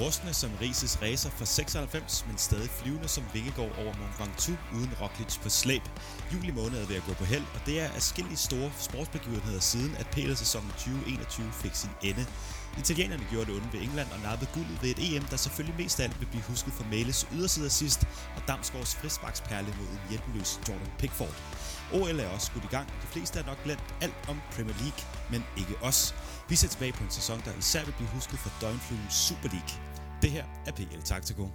Rustne som Rises racer fra 96, men stadig flyvende som Vingegaard over Mont Ventoux uden Roglic på slæb. Juli måned er ved at gå på held, og det er afskillige store sportsbegivenheder siden, at PL-sæsonen 2021 fik sin ende. Italienerne gjorde det onde ved England og nappede guldet ved et EM, der selvfølgelig mest af alt vil blive husket for Males yderside sidst, og Damsgaards frisbaksperle mod en hjælpeløs Jordan Pickford. OL er også skudt i gang, og de fleste har nok glemt alt om Premier League, men ikke os. Vi ser tilbage på en sæson, der især vil blive husket for døgnflyvens Super League. Det her er PL Taktiko.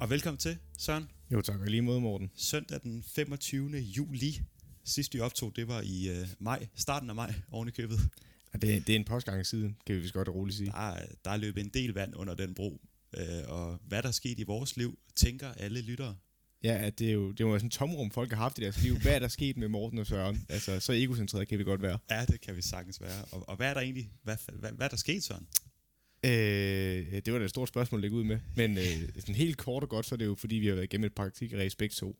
Og velkommen til, Søren. Jo tak, og lige mod Morten. Søndag den 25. juli. Sidst vi optog, det var i øh, maj, starten af maj, oven i købet. Ja, det, det er en postgang siden, kan vi vist godt roligt sige. Der er, der er løbet en del vand under den bro. Øh, og hvad der er sket i vores liv, tænker alle lyttere. Ja, at det er jo det er jo sådan en tomrum, folk har haft i deres liv. Hvad er der sket med Morten og Søren? Altså, så egocentreret kan vi godt være. Ja, det kan vi sagtens være. Og, og hvad er der egentlig, hvad, hvad, hvad er der sket, Søren? Øh, det var da et stort spørgsmål at lægge ud med. Men øh, sådan helt kort og godt, så er det jo fordi, vi har været igennem et praktikræs begge to.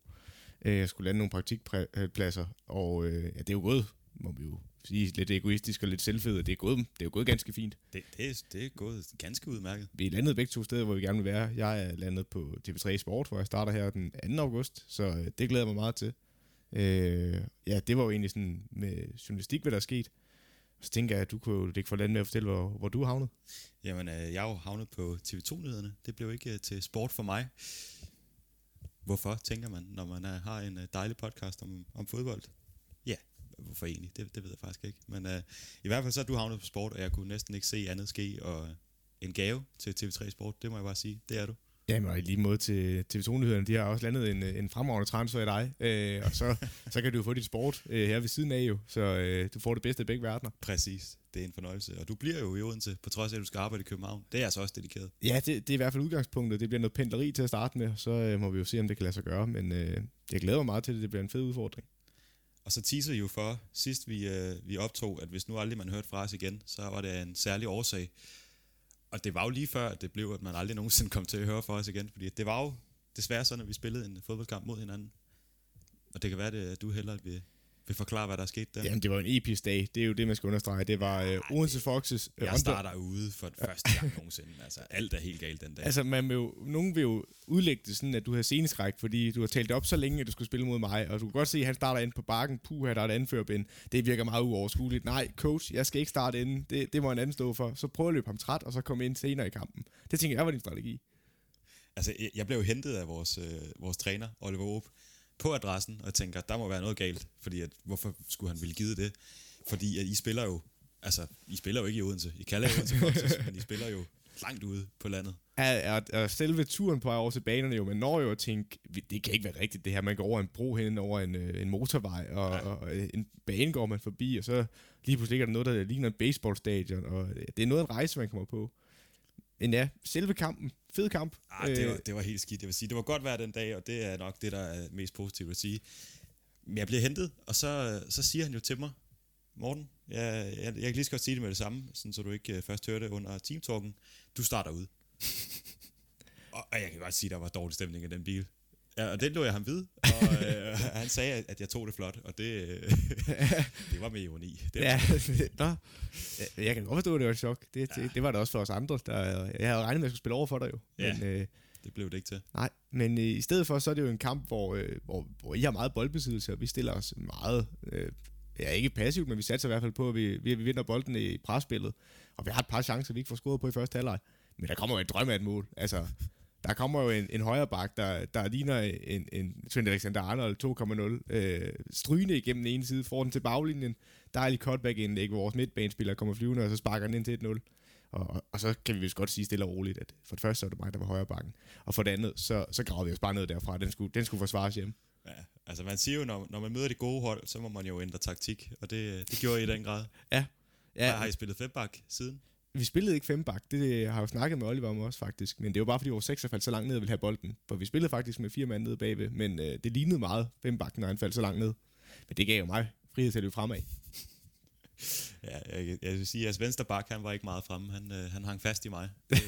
Øh, jeg skulle lande nogle praktikpladser, og øh, ja, det er jo gået, må vi jo sige, lidt egoistisk og lidt selvfed, det er, gået, det er jo gået ganske fint. Det, det, er, det er gået ganske udmærket. Vi er landet begge to steder, hvor vi gerne vil være. Jeg er landet på TV3 Sport, hvor jeg starter her den 2. august, så øh, det glæder jeg mig meget til. Øh, ja, det var jo egentlig sådan med journalistik, hvad der er sket. Så tænker jeg, at du kunne ikke få landet med at fortælle, hvor, hvor du er havnet. Jamen, øh, jeg er jo havnet på TV2-nyhederne. Det blev ikke øh, til sport for mig. Hvorfor, tænker man, når man øh, har en øh, dejlig podcast om, om fodbold? Ja, hvorfor egentlig? Det, det ved jeg faktisk ikke. Men øh, i hvert fald så er du havnet på sport, og jeg kunne næsten ikke se andet ske. Og øh, en gave til TV3 Sport, det må jeg bare sige. Det er du. Jamen, og i lige måde til TV2-nyhederne, de har også landet en, en fremragende transfer i dig, øh, og så, så kan du få dit sport øh, her ved siden af jo, så øh, du får det bedste af begge verdener. Præcis, det er en fornøjelse. Og du bliver jo i Odense, på trods af, at du skal arbejde i København. Det er altså også dedikeret. Ja, det, det er i hvert fald udgangspunktet. Det bliver noget pendleri til at starte med, så øh, må vi jo se, om det kan lade sig gøre, men øh, jeg glæder mig meget til det. Det bliver en fed udfordring. Og så teaser jo for, sidst vi, øh, vi optog, at hvis nu aldrig man hørte fra os igen, så var det en særlig årsag. Og det var jo lige før, at det blev, at man aldrig nogensinde kom til at høre fra os igen, fordi det var jo desværre sådan, at vi spillede en fodboldkamp mod hinanden. Og det kan være, at øh, du hellere vil, vil forklare, hvad der er sket der. Jamen, det var en episk dag. Det er jo det, man skal understrege. Det var øh, Odense Foxes... Øh, jeg starter ude for første gang nogensinde. Altså, alt er helt galt den dag. Altså, man vil jo, nogen vil jo udlægge det sådan, at du har seneskræk, fordi du har talt det op så længe, at du skulle spille mod mig, og du kan godt se, at han starter ind på bakken. Puh, der er et anførbind. Det virker meget uoverskueligt. Nej, coach, jeg skal ikke starte inden. Det, det må en anden stå for. Så prøv at løbe ham træt, og så komme ind senere i kampen. Det tænker jeg var din strategi. Altså, jeg blev jo hentet af vores, øh, vores træner, Oliver Oop, på adressen, og tænker, der må være noget galt, fordi at, hvorfor skulle han ville give det? Fordi at I spiller jo, altså, I spiller jo ikke i Odense. I kalder Odense Foxes, men I spiller jo langt ude på landet. Ja, og, og selve turen på over til banerne jo, man når jo at tænke, det kan ikke være rigtigt det her, man går over en bro hen over en, øh, en motorvej, og, og, en bane går man forbi, og så lige pludselig er der noget, der ligner en baseballstadion, og det er noget af en rejse, man kommer på. Men ja, selve kampen, fed kamp. Ah, det, var, det var helt skidt, jeg vil sige. Det var godt vejr den dag, og det er nok det, der er mest positivt at sige. Men jeg bliver hentet, og så, så siger han jo til mig, Morten, jeg, jeg, jeg kan lige så godt sige det med det samme, sådan, så du ikke uh, først hørte det under teamtalken. Du starter ud. og, og jeg kan godt sige, at der var dårlig stemning i den bil. Ja, og det lå jeg ham ved, og øh, han sagde, at jeg tog det flot, og det, øh, det var med ironi. Det ja, nå. Jeg kan godt forstå, at det var et chok. Det, ja. det, det var det også for os andre. Der, jeg havde regnet med, at jeg skulle spille over for dig jo. Ja, men, øh, det blev det ikke til. Nej, men øh, i stedet for, så er det jo en kamp, hvor, øh, hvor, hvor I har meget boldbesiddelse, og vi stiller os meget... Øh, ja, ikke passivt, men vi satser i hvert fald på, at vi, vi, vi vinder bolden i presspillet. Og vi har et par chancer, vi ikke får scoret på i første halvleg. Men der kommer jo et drøm af et mål. Altså, der kommer jo en, en højre bak, der, der ligner en, en Trent Alexander-Arnold 2.0, øh, strygende igennem den ene side, får den til baglinjen, dejlig cutback indlæg, hvor vores midtbanespiller kommer flyvende, og så sparker den ind til 1-0. Og, og, og, så kan vi vist godt sige stille og roligt, at for det første så var det mig, der var højre bakken, og for det andet, så, så gravede vi os bare ned derfra. Den skulle, den skulle forsvares hjem. Ja, altså man siger jo, når, når man møder det gode hold, så må man jo ændre taktik, og det, det gjorde I i den grad. Ja. ja. Har I spillet fembak siden? Vi spillede ikke fembak, det har jeg jo snakket med Oliver om også faktisk, men det var bare fordi vores sekser faldt så langt ned og ville have bolden. For vi spillede faktisk med fire mand nede bagved, men øh, det lignede meget fembak, når han faldt så langt ned. Men det gav jo mig frihed til at løbe fremad. Ja, jeg, jeg vil sige, at venstre bak, han var ikke meget fremme. Han, øh, han hang fast i mig. Det,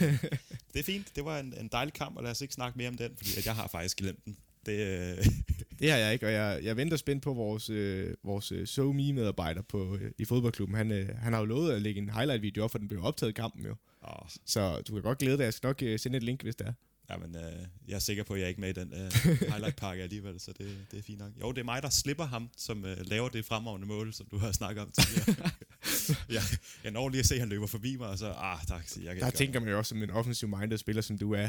det er fint. Det var en, en dejlig kamp, og lad os ikke snakke mere om den, fordi at jeg har faktisk glemt den. Det, øh, Det har jeg ikke, og jeg, jeg venter spændt på vores, øh, vores øh, SoMe-medarbejder på, øh, i fodboldklubben. Han, øh, han har jo lovet at lægge en highlight-video op, for den blev optaget i kampen jo. Oh, Så du kan godt glæde dig. Jeg skal nok øh, sende et link, hvis det er. Jamen, øh, jeg er sikker på, at jeg er ikke med i den øh, highlight pakke alligevel, så det, det er fint nok. Jo, det er mig, der slipper ham, som øh, laver det fremragende mål, som du har snakket om tidligere. jeg, jeg når lige at se, at han løber forbi mig, og så, ah, tak, jeg kan Der tænker man jo også som en offensiv-minded spiller, som du er.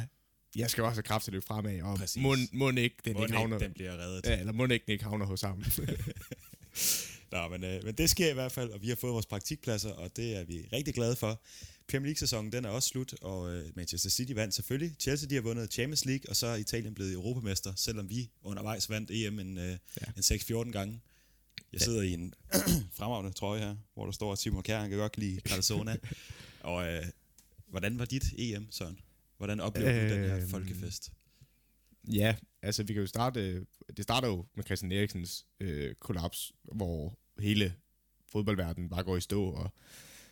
Jeg skal også have kraft til at løbe fremad, og Præcis. må, må ikke den Må ikke havner... den bliver reddet. Ja, eller må ikke, den ikke havner hos ham. Nå, men, øh, men det sker i hvert fald, og vi har fået vores praktikpladser, og det er vi rigtig glade for. Premier League-sæsonen, den er også slut, og øh, Manchester City vandt selvfølgelig. Chelsea, de har vundet Champions League, og så er Italien blevet europamester, selvom vi undervejs vandt EM en, øh, ja. en 6-14 gange. Jeg sidder i en fremragende trøje her, hvor der står, at Simon Kjær, han kan godt lide Calzona. og øh, hvordan var dit EM, Søren? Hvordan oplevede du den her Øhm, folkefest? ja, altså vi kan jo starte... øh, Det starter jo med Christian Eriksens øh, kollaps, hvor hele fodboldverdenen bare går i stå, og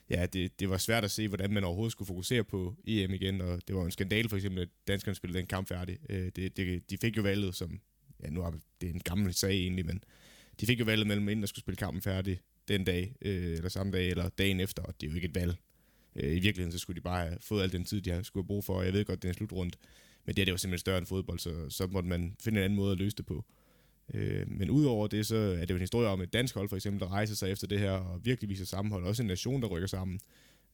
ja, det, det var svært at se, hvordan man overhovedet skulle fokusere på EM igen, og det var en skandal for eksempel, at danskerne spillede den kamp færdig. Øh, det, det, de fik jo valget som, ja nu er det en gammel sag egentlig, men de fik jo valget mellem inden der skulle spille kampen færdig den dag, øh, eller samme dag, eller dagen efter, og det er jo ikke et valg. Øh, I virkeligheden, så skulle de bare have fået al den tid, de skulle have brug for, og jeg ved godt, det er en slutrunde, men det, er det jo simpelthen større end fodbold, så, så måtte man finde en anden måde at løse det på. Øh, men udover det, så er det jo en historie om et dansk hold, for eksempel, der rejser sig efter det her, og virkelig viser sammenhold. Også en nation, der rykker sammen.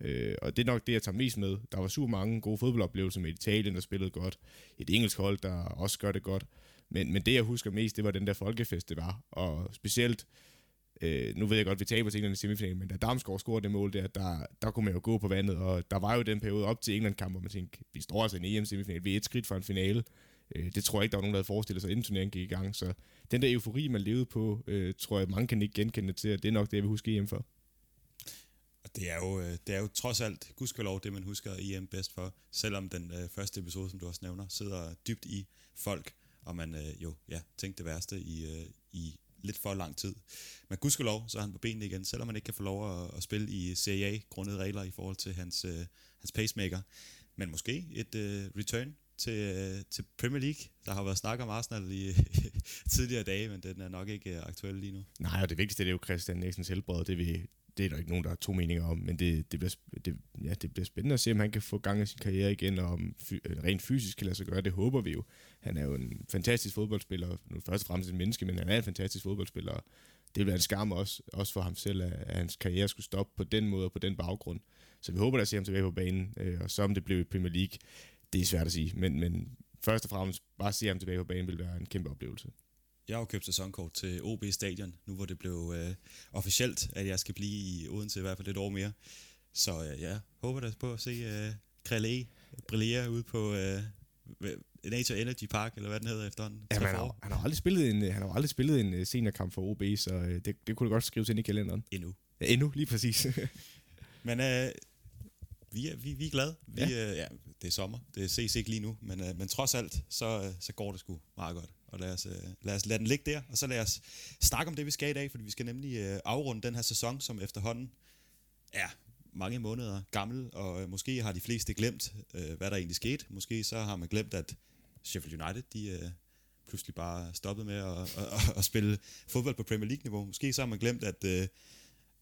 Øh, og det er nok det, jeg tager mest med. Der var super mange gode fodboldoplevelser med Italien, der spillede godt. Et engelsk hold, der også gør det godt. Men, men det, jeg husker mest, det var den der folkefest, det var. Og specielt, øh, nu ved jeg godt, vi taber til England i semifinalen, men da Damsgaard scorede det mål der, der, der kunne man jo gå på vandet. Og der var jo den periode op til England-kamp, hvor man tænkte, vi står altså i en EM-semifinal, vi er et skridt fra en finale. Øh, det tror jeg ikke, der var nogen, der havde forestillet sig, inden turneringen gik i gang. Så den der eufori, man levede på, øh, tror jeg, mange kan ikke genkende til, og det er nok det, jeg vil huske EM for. Og det er jo, øh, det er jo trods alt, gudskelov, det man husker EM bedst for, selvom den øh, første episode, som du også nævner, sidder dybt i folk, og man øh, jo ja, tænkte det værste i, øh, i lidt for lang tid. Men gudskelov, så er han på benene igen, selvom man ikke kan få lov at, at spille i Serie A, grundet regler i forhold til hans, øh, hans pacemaker. Men måske et øh, return til, øh, til Premier League. Der har været snak om Arsenal i tidligere dage, men den er nok ikke øh, aktuel lige nu. Nej, og det vigtigste det er jo Christian Eriksens helbred. Det, vil, det er der ikke nogen, der har to meninger om, men det, det, bliver, det, ja, det bliver spændende at se, om han kan få gang i sin karriere igen, og om fy, rent fysisk kan lade sig gøre. Det håber vi jo. Han er jo en fantastisk fodboldspiller. Nu først og fremmest en menneske, men han er en fantastisk fodboldspiller. Det vil være en skam også, også for ham selv, at, at hans karriere skulle stoppe på den måde og på den baggrund. Så vi håber da at se ham tilbage på banen, øh, og så om det blev i Premier League, det er svært at sige. Men, men først og fremmest, bare at se ham tilbage på banen vil være en kæmpe oplevelse. Jeg har jo købt sæsonkort til OB Stadion, nu hvor det blev øh, officielt, at jeg skal blive i Odense i hvert fald et år mere. Så øh, jeg håber da på at se øh, Krelé brillere ude på øh, Nature Energy Park, eller hvad den hedder efterhånden. Ja, han, har, han har aldrig spillet en, han har aldrig spillet en øh, seniorkamp for OB, så øh, det, det kunne du godt skrive ind i kalenderen. Endnu. Ja, endnu, lige præcis. Men øh, vi, er, vi, vi er glade. Vi, ja. Øh, ja, det er sommer. Det ses ikke lige nu, men, øh, men trods alt, så, øh, så går det sgu meget godt. Og lad os, øh, lad os lade den ligge der, og så lad os snakke om det, vi skal i dag, fordi vi skal nemlig øh, afrunde den her sæson, som efterhånden er mange måneder gammel, og øh, måske har de fleste glemt, øh, hvad der egentlig skete. Måske så har man glemt, at Sheffield United, de øh, pludselig bare stoppet med at, at, at, at spille fodbold på Premier League-niveau. Måske så har man glemt, at, øh,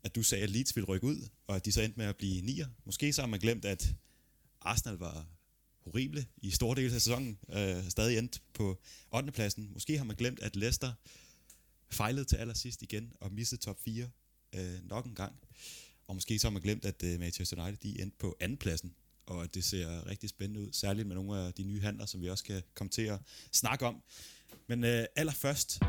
at du sagde, at Leeds ville rykke ud, og at de så endte med at blive nier. Måske så har man glemt, at Arsenal var horrible i store dele af sæsonen, øh, stadig endt på 8. pladsen. Måske har man glemt, at Leicester fejlede til allersidst igen og missede top 4 øh, nok en gang. Og måske så har man glemt, at øh, Manchester United de endte på anden pladsen, og at det ser rigtig spændende ud, særligt med nogle af de nye handler, som vi også kan komme til at snakke om. Men øh, allerførst,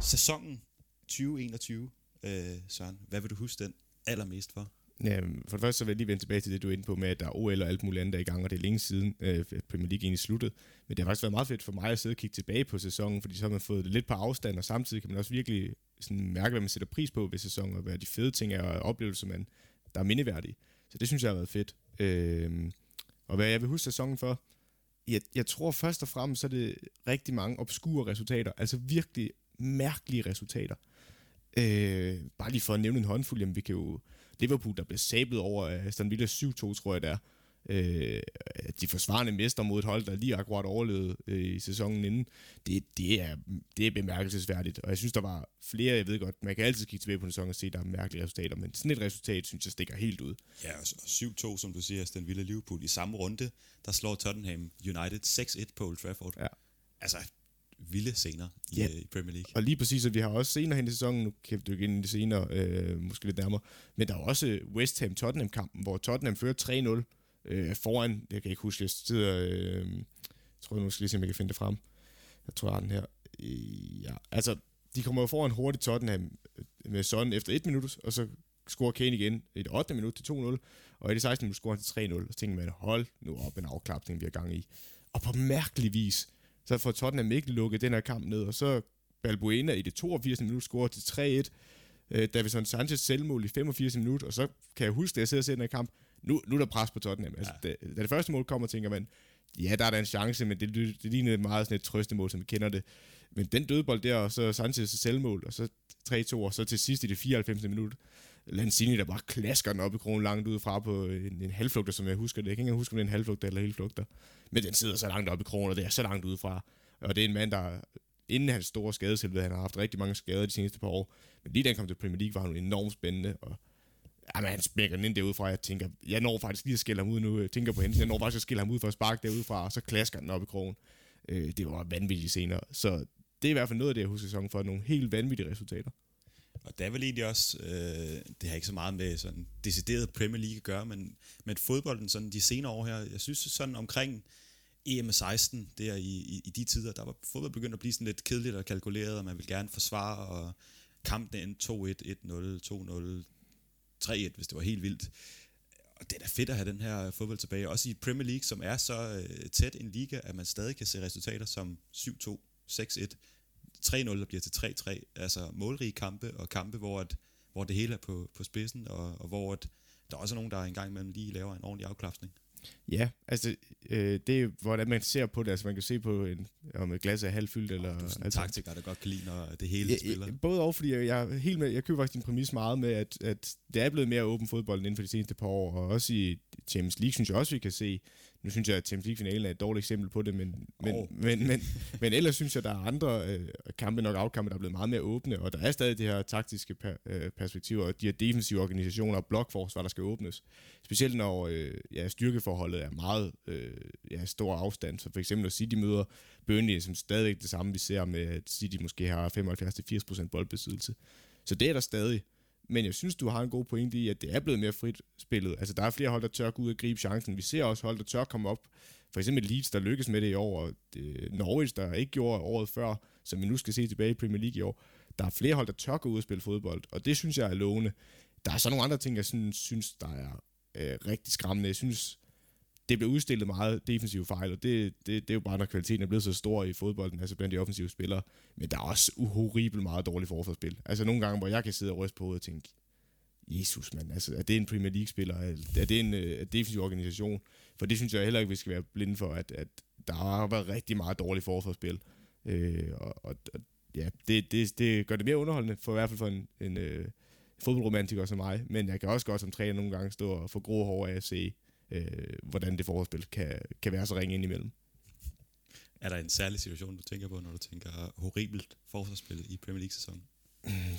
sæsonen 2021, øh, Søren, hvad vil du huske den allermest for? Ja, for det første så vil jeg lige vende tilbage til det, du er inde på med, at der er OL og alt muligt andet der er i gang, og det er længe siden, øh, at Premier League egentlig sluttede. Men det har faktisk været meget fedt for mig at sidde og kigge tilbage på sæsonen, fordi så har man fået det lidt på afstand, og samtidig kan man også virkelig sådan mærke, hvad man sætter pris på ved sæsonen, og hvad de fede ting er, og oplevelser, man, der er mindeværdige. Så det synes jeg har været fedt. Øh, og hvad jeg vil huske sæsonen for, jeg, jeg tror først og fremmest, så er det rigtig mange obskure resultater, altså virkelig mærkelige resultater. Øh, bare lige for at nævne en håndfuld, jamen vi kan jo Liverpool, der blev sablet over Aston Villa 7-2, tror jeg det er. øh, de forsvarende mester mod et hold, der lige akkurat overlevede øh, i sæsonen inden, det, det, er, det er bemærkelsesværdigt. Og jeg synes, der var flere, jeg ved godt, man kan altid kigge tilbage på en sæson og se, der er mærkelige resultater, men sådan et resultat, synes jeg, stikker helt ud. Ja, og 7-2, som du siger, den vilde Liverpool. I samme runde, der slår Tottenham United 6-1 på Old Trafford. Ja. Altså, vilde scener i, Ja. ja. i Premier League. Og lige præcis, at vi har også senere hen i sæsonen, nu kan vi dykke ind i det senere, øh, måske lidt nærmere, men der er også West Ham-Tottenham-kampen, hvor Tottenham fører 3-0 øh, foran, jeg kan ikke huske, jeg sidder, øh, jeg tror jeg nu skal lige se, om jeg kan finde det frem. Jeg tror, jeg har den her. Øh, Ja, altså, de kommer jo foran hurtigt Tottenham øh, med Son efter et minut, og så scorer Kane igen i det 8. minut til 2-0, og i det 16. minut scorer han til 3-0, og så tænker man, hold nu op en afklapning, vi har gang i. Og på mærkelig vis, så får Tottenham ikke lukket den her kamp ned, og så Balbuena i det 82. minut scorer til 3-1. Øh, Davison Sanchez selvmål i 85. minut, og så kan jeg huske, at jeg sidder og ser den her kamp, nu, nu er der pres på Tottenham. Altså, ja. da, da, det første mål kommer, tænker man, ja, der er der en chance, men det, det, det lignede meget sådan et trøstemål, som vi kender det. Men den dødbold der, og så Sanchez selvmål, og så 3-2, og så til sidst i det 94. minut, Lanzini, der bare klasker den op i kronen langt ud fra på en, en halvflugter, som jeg husker det. Jeg kan ikke engang huske, om det er en halvflugter eller helflugter. Men den sidder så langt op i kronen, og det er så langt udefra. Og det er en mand, der inden hans store skadeshelvede, han har haft rigtig mange skader de seneste par år. Men lige da han kom til Premier League, var han enormt spændende, og Jamen, han smækker den ind derudefra, jeg tænker, jeg når faktisk lige at skille ham ud nu, jeg tænker på hende, jeg når faktisk at skille ham ud for at sparke derudefra, og så klasker den op i krogen. Øh, det var vanvittige scener, så det er i hvert fald noget af det, jeg husker sæsonen for, nogle helt vanvittige resultater. Og det er vel egentlig også, øh, det har ikke så meget med sådan decideret Premier League at gøre, men med fodbolden sådan de senere år her, jeg synes sådan omkring EM16, der i, i, i de tider, der var fodbold begyndt at blive sådan lidt kedeligt og kalkuleret, og man vil gerne forsvare, og kampen endte 2-1, 1-0, 2-0, 3-1, hvis det var helt vildt. Og det er da fedt at have den her fodbold tilbage, også i Premier League, som er så øh, tæt en liga, at man stadig kan se resultater som 7-2, 6-1, 3-0, der bliver til 3-3, altså målrige kampe, og kampe, hvor, at, hvor det hele er på, på spidsen, og, og hvor at der også er nogen, der engang imellem lige laver en ordentlig afklapsning. Ja, altså, øh, det er, hvordan man ser på det. Altså, man kan se på, en, om et glas er halvfyldt, eller... Du er sådan en altså, taktiker, der godt kan lide, når det hele Ja, spiller. både og, fordi jeg, jeg, helt med, jeg køber faktisk din præmis meget med, at, at det er blevet mere åben fodbold inden for de seneste par år, og også i Champions League synes jeg også, vi kan se, nu synes jeg, at Champions League-finalen er et dårligt eksempel på det, men, men, Åh. men, men, men ellers synes jeg, der er andre øh, kampe, nok outkampe, der er blevet meget mere åbne, og der er stadig det her taktiske per, øh, perspektiv, og de her defensive organisationer og blokforsvar, der skal åbnes. Specielt når øh, ja, styrkeforholdet er meget øh, ja, stor afstand, så for eksempel når City møder Burnley, som stadigvæk det samme, vi ser med, at City måske har 75-80% boldbesiddelse. Så det er der stadig. Men jeg synes, du har en god pointe i, at det er blevet mere frit spillet. Altså, der er flere hold, der tør gå ud og gribe chancen. Vi ser også hold, der tør komme op. For eksempel Leeds, der lykkes med det i år, og det, Norwich, der ikke gjorde året før, som vi nu skal se tilbage i Premier League i år. Der er flere hold, der tør gå ud og spille fodbold, og det synes jeg er lovende. Der er så nogle andre ting, jeg synes, synes der er øh, rigtig skræmmende. Jeg synes, det bliver udstillet meget defensive fejl, og det, det, det er jo bare, når kvaliteten er blevet så stor i fodbolden, altså blandt de offensive spillere. Men der er også uhorribelt meget dårligt forsvarsspil. Altså nogle gange, hvor jeg kan sidde og ryste på hovedet og tænke, Jesus, mand, altså, er det en Premier League-spiller? Er det en øh, defensiv organisation? For det synes jeg heller ikke, vi skal være blinde for, at, at der har været rigtig meget dårligt forsvarsspil. Øh, og, og, og ja, det, det, det gør det mere underholdende, for i hvert fald for en, en øh, fodboldromantiker som mig. Men jeg kan også godt som træner nogle gange stå og få grå hår af at se, øh, hvordan det forsvarsspil kan, kan være så ringe indimellem. Er der en særlig situation, du tænker på, når du tænker horribelt forsvarsspil i Premier League-sæsonen?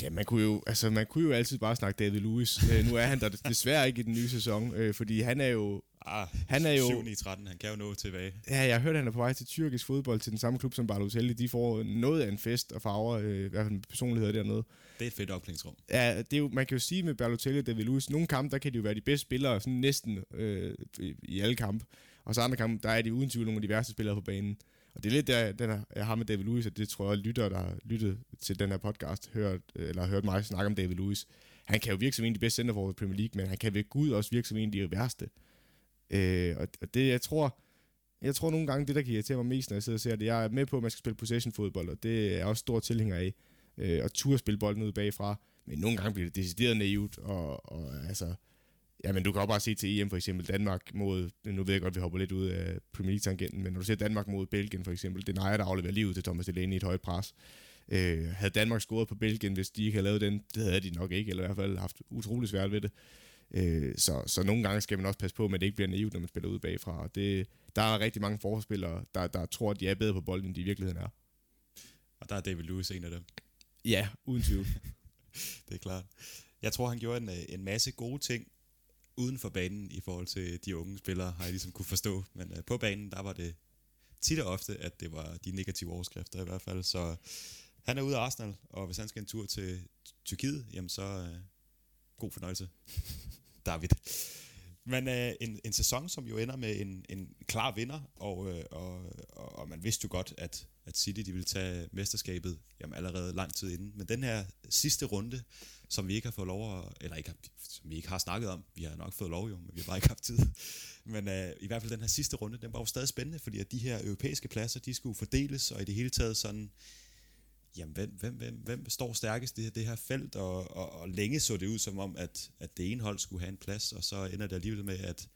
Ja, man kunne jo, altså, man kunne jo altid bare snakke David Lewis. Øh, nu er han der desværre ikke i den nye sæson, øh, fordi han er jo... Ah, Han er jo- 7 i 13, han kan jo nå tilbage. Ja, jeg har hørt, at han er på vej til tyrkisk fodbold, til den samme klub som Balotelli. De får noget af en fest og farver, øh, i hvert fald med personlighed dernede. Det er et fedt opklædningsrum. Ja, det er jo, man kan jo sige med Balotelli og David Luiz, nogle kampe, der kan de jo være de bedste spillere, sådan næsten øh, i, alle kampe. Og så andre kampe, der er de uden tvivl nogle af de værste spillere på banen. Og det er lidt der, den her, jeg har med David Luiz, og det tror jeg, lytter, der har lyttet til den her podcast, hørt, eller har hørt mig snakke om David Luiz. Han kan jo virke som en af de bedste centerforhold i Premier League, men han kan ved Gud også virke som en af de værste. Øh, og, og det, jeg tror, jeg tror nogle gange, det der kan irritere mig mest, når jeg sidder og ser det, jeg er med på, at man skal spille possession-fodbold, og det er jeg også stor tilhænger af, øh, og turde spille bolden ud bagfra, men nogle gange bliver det decideret naivt, og, og altså, jamen du kan også bare se til EM for eksempel, Danmark mod, nu ved jeg godt, vi hopper lidt ud af Premier League-tangenten, men når du ser Danmark mod Belgien for eksempel, det er der afleverer livet til Thomas Delaney i et højt pres. Øh, havde Danmark scoret på Belgien, hvis de ikke havde lavet den, det havde de nok ikke, eller i hvert fald haft utrolig svært ved det. Øh, så, så nogle gange skal man også passe på, at det ikke bliver naivt, når man spiller ud bagfra. Og det, der er rigtig mange forspillere, der, der tror, at de er bedre på bolden, end de i virkeligheden er. Og der er David Lewis en af dem. Ja, uden tvivl. det er klart. Jeg tror, han gjorde en, øh, en masse gode ting uden for banen i forhold til de unge spillere, har jeg ligesom kunne forstå. Men uh, på banen, der var det tit og ofte, at det var de negative overskrifter i hvert fald. Så han er ude af Arsenal, og hvis han skal en tur til Tyrkiet, jamen så uh, god fornøjelse, David. Men øh, en, en sæson, som jo ender med en, en klar vinder, og, øh, og, og, og man vidste jo godt, at, at City de ville tage mesterskabet jamen, allerede lang tid inden. Men den her sidste runde, som vi ikke har fået lov at, eller ikke, som vi ikke har snakket om, vi har nok fået lov jo, men vi har bare ikke haft tid. Men øh, i hvert fald den her sidste runde, den var jo stadig spændende, fordi at de her europæiske pladser, de skulle fordeles, og i det hele taget sådan, jamen hvem, hvem, hvem, hvem står stærkest i det, det her felt, og, og, og længe så det ud som om, at, at det ene hold skulle have en plads, og så ender det alligevel med, at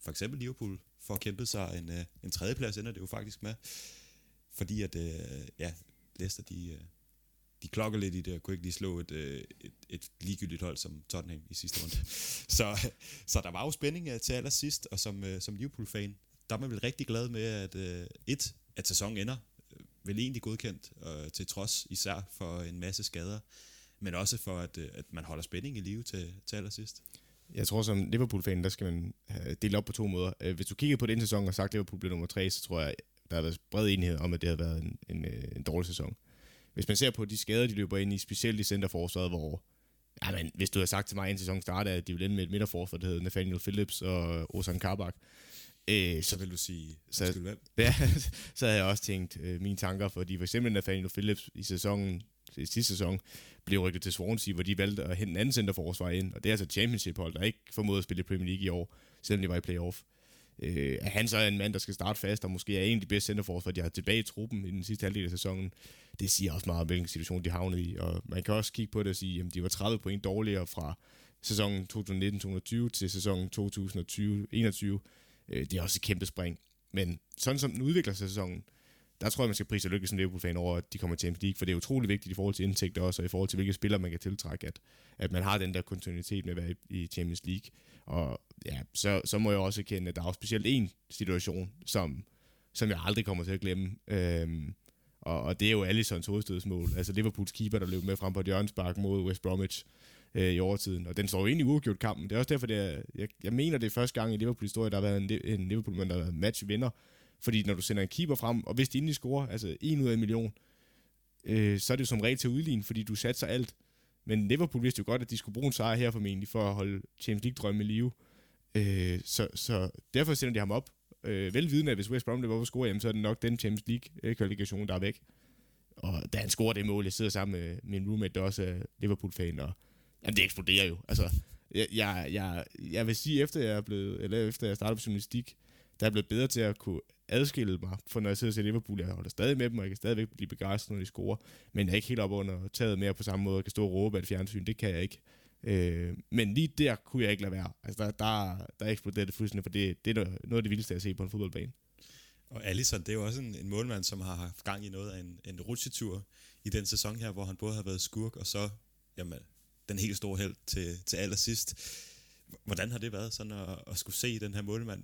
for eksempel Liverpool får kæmpet sig en, øh, en tredjeplads, ender det jo faktisk med, fordi at, øh, ja, Leicester, de, øh, de klokker lidt i det, og kunne ikke lige slå et, øh, et, et ligegyldigt hold som Tottenham i sidste runde. så, så der var jo spænding øh, til allersidst, og som, som Liverpool-fan, der er man vel rigtig glad med, at et, at sæsonen ender vel egentlig godkendt, øh, til trods især for en masse skader, men også for, at, øh, at man holder spænding i live til, til allersidst. Jeg tror, som Liverpool-fan, der skal man øh, dele op på to måder. Øh, hvis du kigger på den sæson og sagt, at Liverpool blev nummer tre, så tror jeg, der har været bred enighed om, at det har været en, en, øh, en dårlig sæson. Hvis man ser på de skader, de løber ind i, specielt i centerforsvaret, hvor ja, men, hvis du havde sagt til mig, en sæson startede, at de ville ende med et midterforsvar, der hedder Nathaniel Phillips og Ozan Kabak, Øh, så vil du sige, så, hvem? Ja, så havde jeg også tænkt øh, mine tanker, fordi for eksempel Nathaniel Phillips i sæsonen, i sidste sæson, blev rykket til Swansea, hvor de valgte at hente en anden centerforsvar ind, og det er altså championship-hold, der ikke formåede at spille Premier League i år, selvom de var i playoff. Øh, er han så en mand, der skal starte fast, og måske er en af de bedste centerforsvar, de har tilbage i truppen i den sidste halvdel af sæsonen, det siger også meget om, hvilken situation de havnede i, og man kan også kigge på det og sige, at de var 30 point dårligere fra sæsonen 2019-2020 til sæsonen 2020-21, Øh, det er også et kæmpe spring. Men sådan som den udvikler sig sæsonen, der tror jeg, man skal prise lykke som Liverpool-fan over, at de kommer til Champions League, for det er utrolig vigtigt i forhold til indtægter også, og i forhold til, hvilke spillere man kan tiltrække, at, at man har den der kontinuitet med at være i, Champions League. Og ja, så, så må jeg også erkende, at der er specielt en situation, som, som jeg aldrig kommer til at glemme. Øhm, og, og det er jo Allisons hovedstødsmål. Altså Liverpools keeper, der løb med frem på et hjørnspark mod West Bromwich øh, i overtiden. Og den står jo egentlig uafgjort kampen. Det er også derfor, det er, jeg, jeg mener, det er første gang i Liverpool-historie, der har været en, en Liverpool, der har været match-vinder. Fordi når du sender en keeper frem, og hvis de endelig scorer, altså en ud af en million, øh, så er det jo som regel til udlign, fordi du satser alt. Men Liverpool vidste jo godt, at de skulle bruge en sejr her formentlig for at holde Champions League-drømme i live. Øh, så, så derfor sender de ham op. Øh, velvidende, at hvis West Brom løber op og scorer, jamen, så er det nok den Champions League-kvalifikation, der er væk. Og da han scorer det mål, jeg sidder sammen med min roommate, der også er Liverpool-fan, og Jamen, det eksploderer jo. Altså, jeg, jeg, jeg, jeg vil sige, efter jeg er blevet, eller efter jeg startede på journalistik, der er blevet bedre til at kunne adskille mig, for når jeg sidder til ser Liverpool, jeg holder stadig med dem, og jeg kan stadigvæk blive begejstret, når de scorer, men jeg er ikke helt op under taget mere på samme måde, jeg kan stå og råbe af et fjernsyn, det kan jeg ikke. Øh, men lige der kunne jeg ikke lade være. Altså, der, der, der eksploderede det fuldstændig, for det, det er noget af det vildeste, jeg se på en fodboldbane. Og Allison, det er jo også en, en målmand, som har haft gang i noget af en, en rutsjetur i den sæson her, hvor han både har været skurk, og så jamen, den helt store held til, til allersidst. Hvordan har det været sådan at, at skulle se den her målmand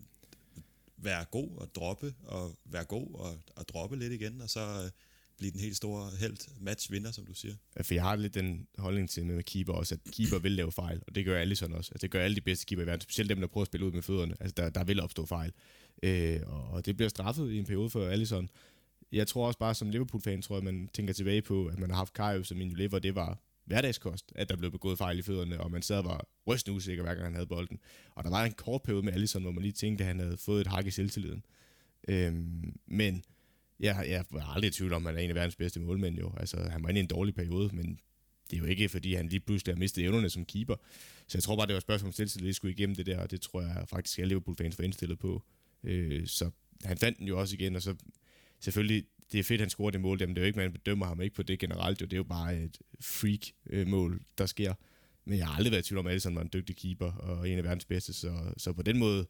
være god og droppe, og være god og, og droppe lidt igen, og så øh, blive den helt store held, matchvinder, som du siger. Ja, for jeg har lidt den holdning til med keeper også, at keeper vil lave fejl, og det gør alle sådan også. Altså, det gør alle de bedste keeper i verden, specielt dem, der prøver at spille ud med fødderne. Altså, der, der vil opstå fejl. Øh, og det bliver straffet i en periode for Allison. Jeg tror også bare, som Liverpool-fan, tror jeg, man tænker tilbage på, at man har haft Kajus som en lever, det var hverdagskost, at der blev begået fejl i fødderne, og man sad og var rystende usikker, hver gang han havde bolden. Og der var en kort periode med Allison, hvor man lige tænkte, at han havde fået et hak i selvtilliden. Øhm, men jeg, jeg var aldrig i tvivl om, at han er en af verdens bedste målmænd jo. Altså, han var inde i en dårlig periode, men det er jo ikke, fordi han lige pludselig har mistet evnerne som keeper. Så jeg tror bare, det var et spørgsmål om selvtillid, skulle igennem det der, og det tror jeg faktisk, alle Liverpool-fans var indstillet på. Øh, så han fandt den jo også igen, og så selvfølgelig det er fedt, at han scorer det mål, men det er jo ikke, man bedømmer ham ikke på det generelt, jo. det er jo bare et freak-mål, øh, der sker. Men jeg har aldrig været i tvivl om, at Alisson var en dygtig keeper, og en af verdens bedste, så, så på den måde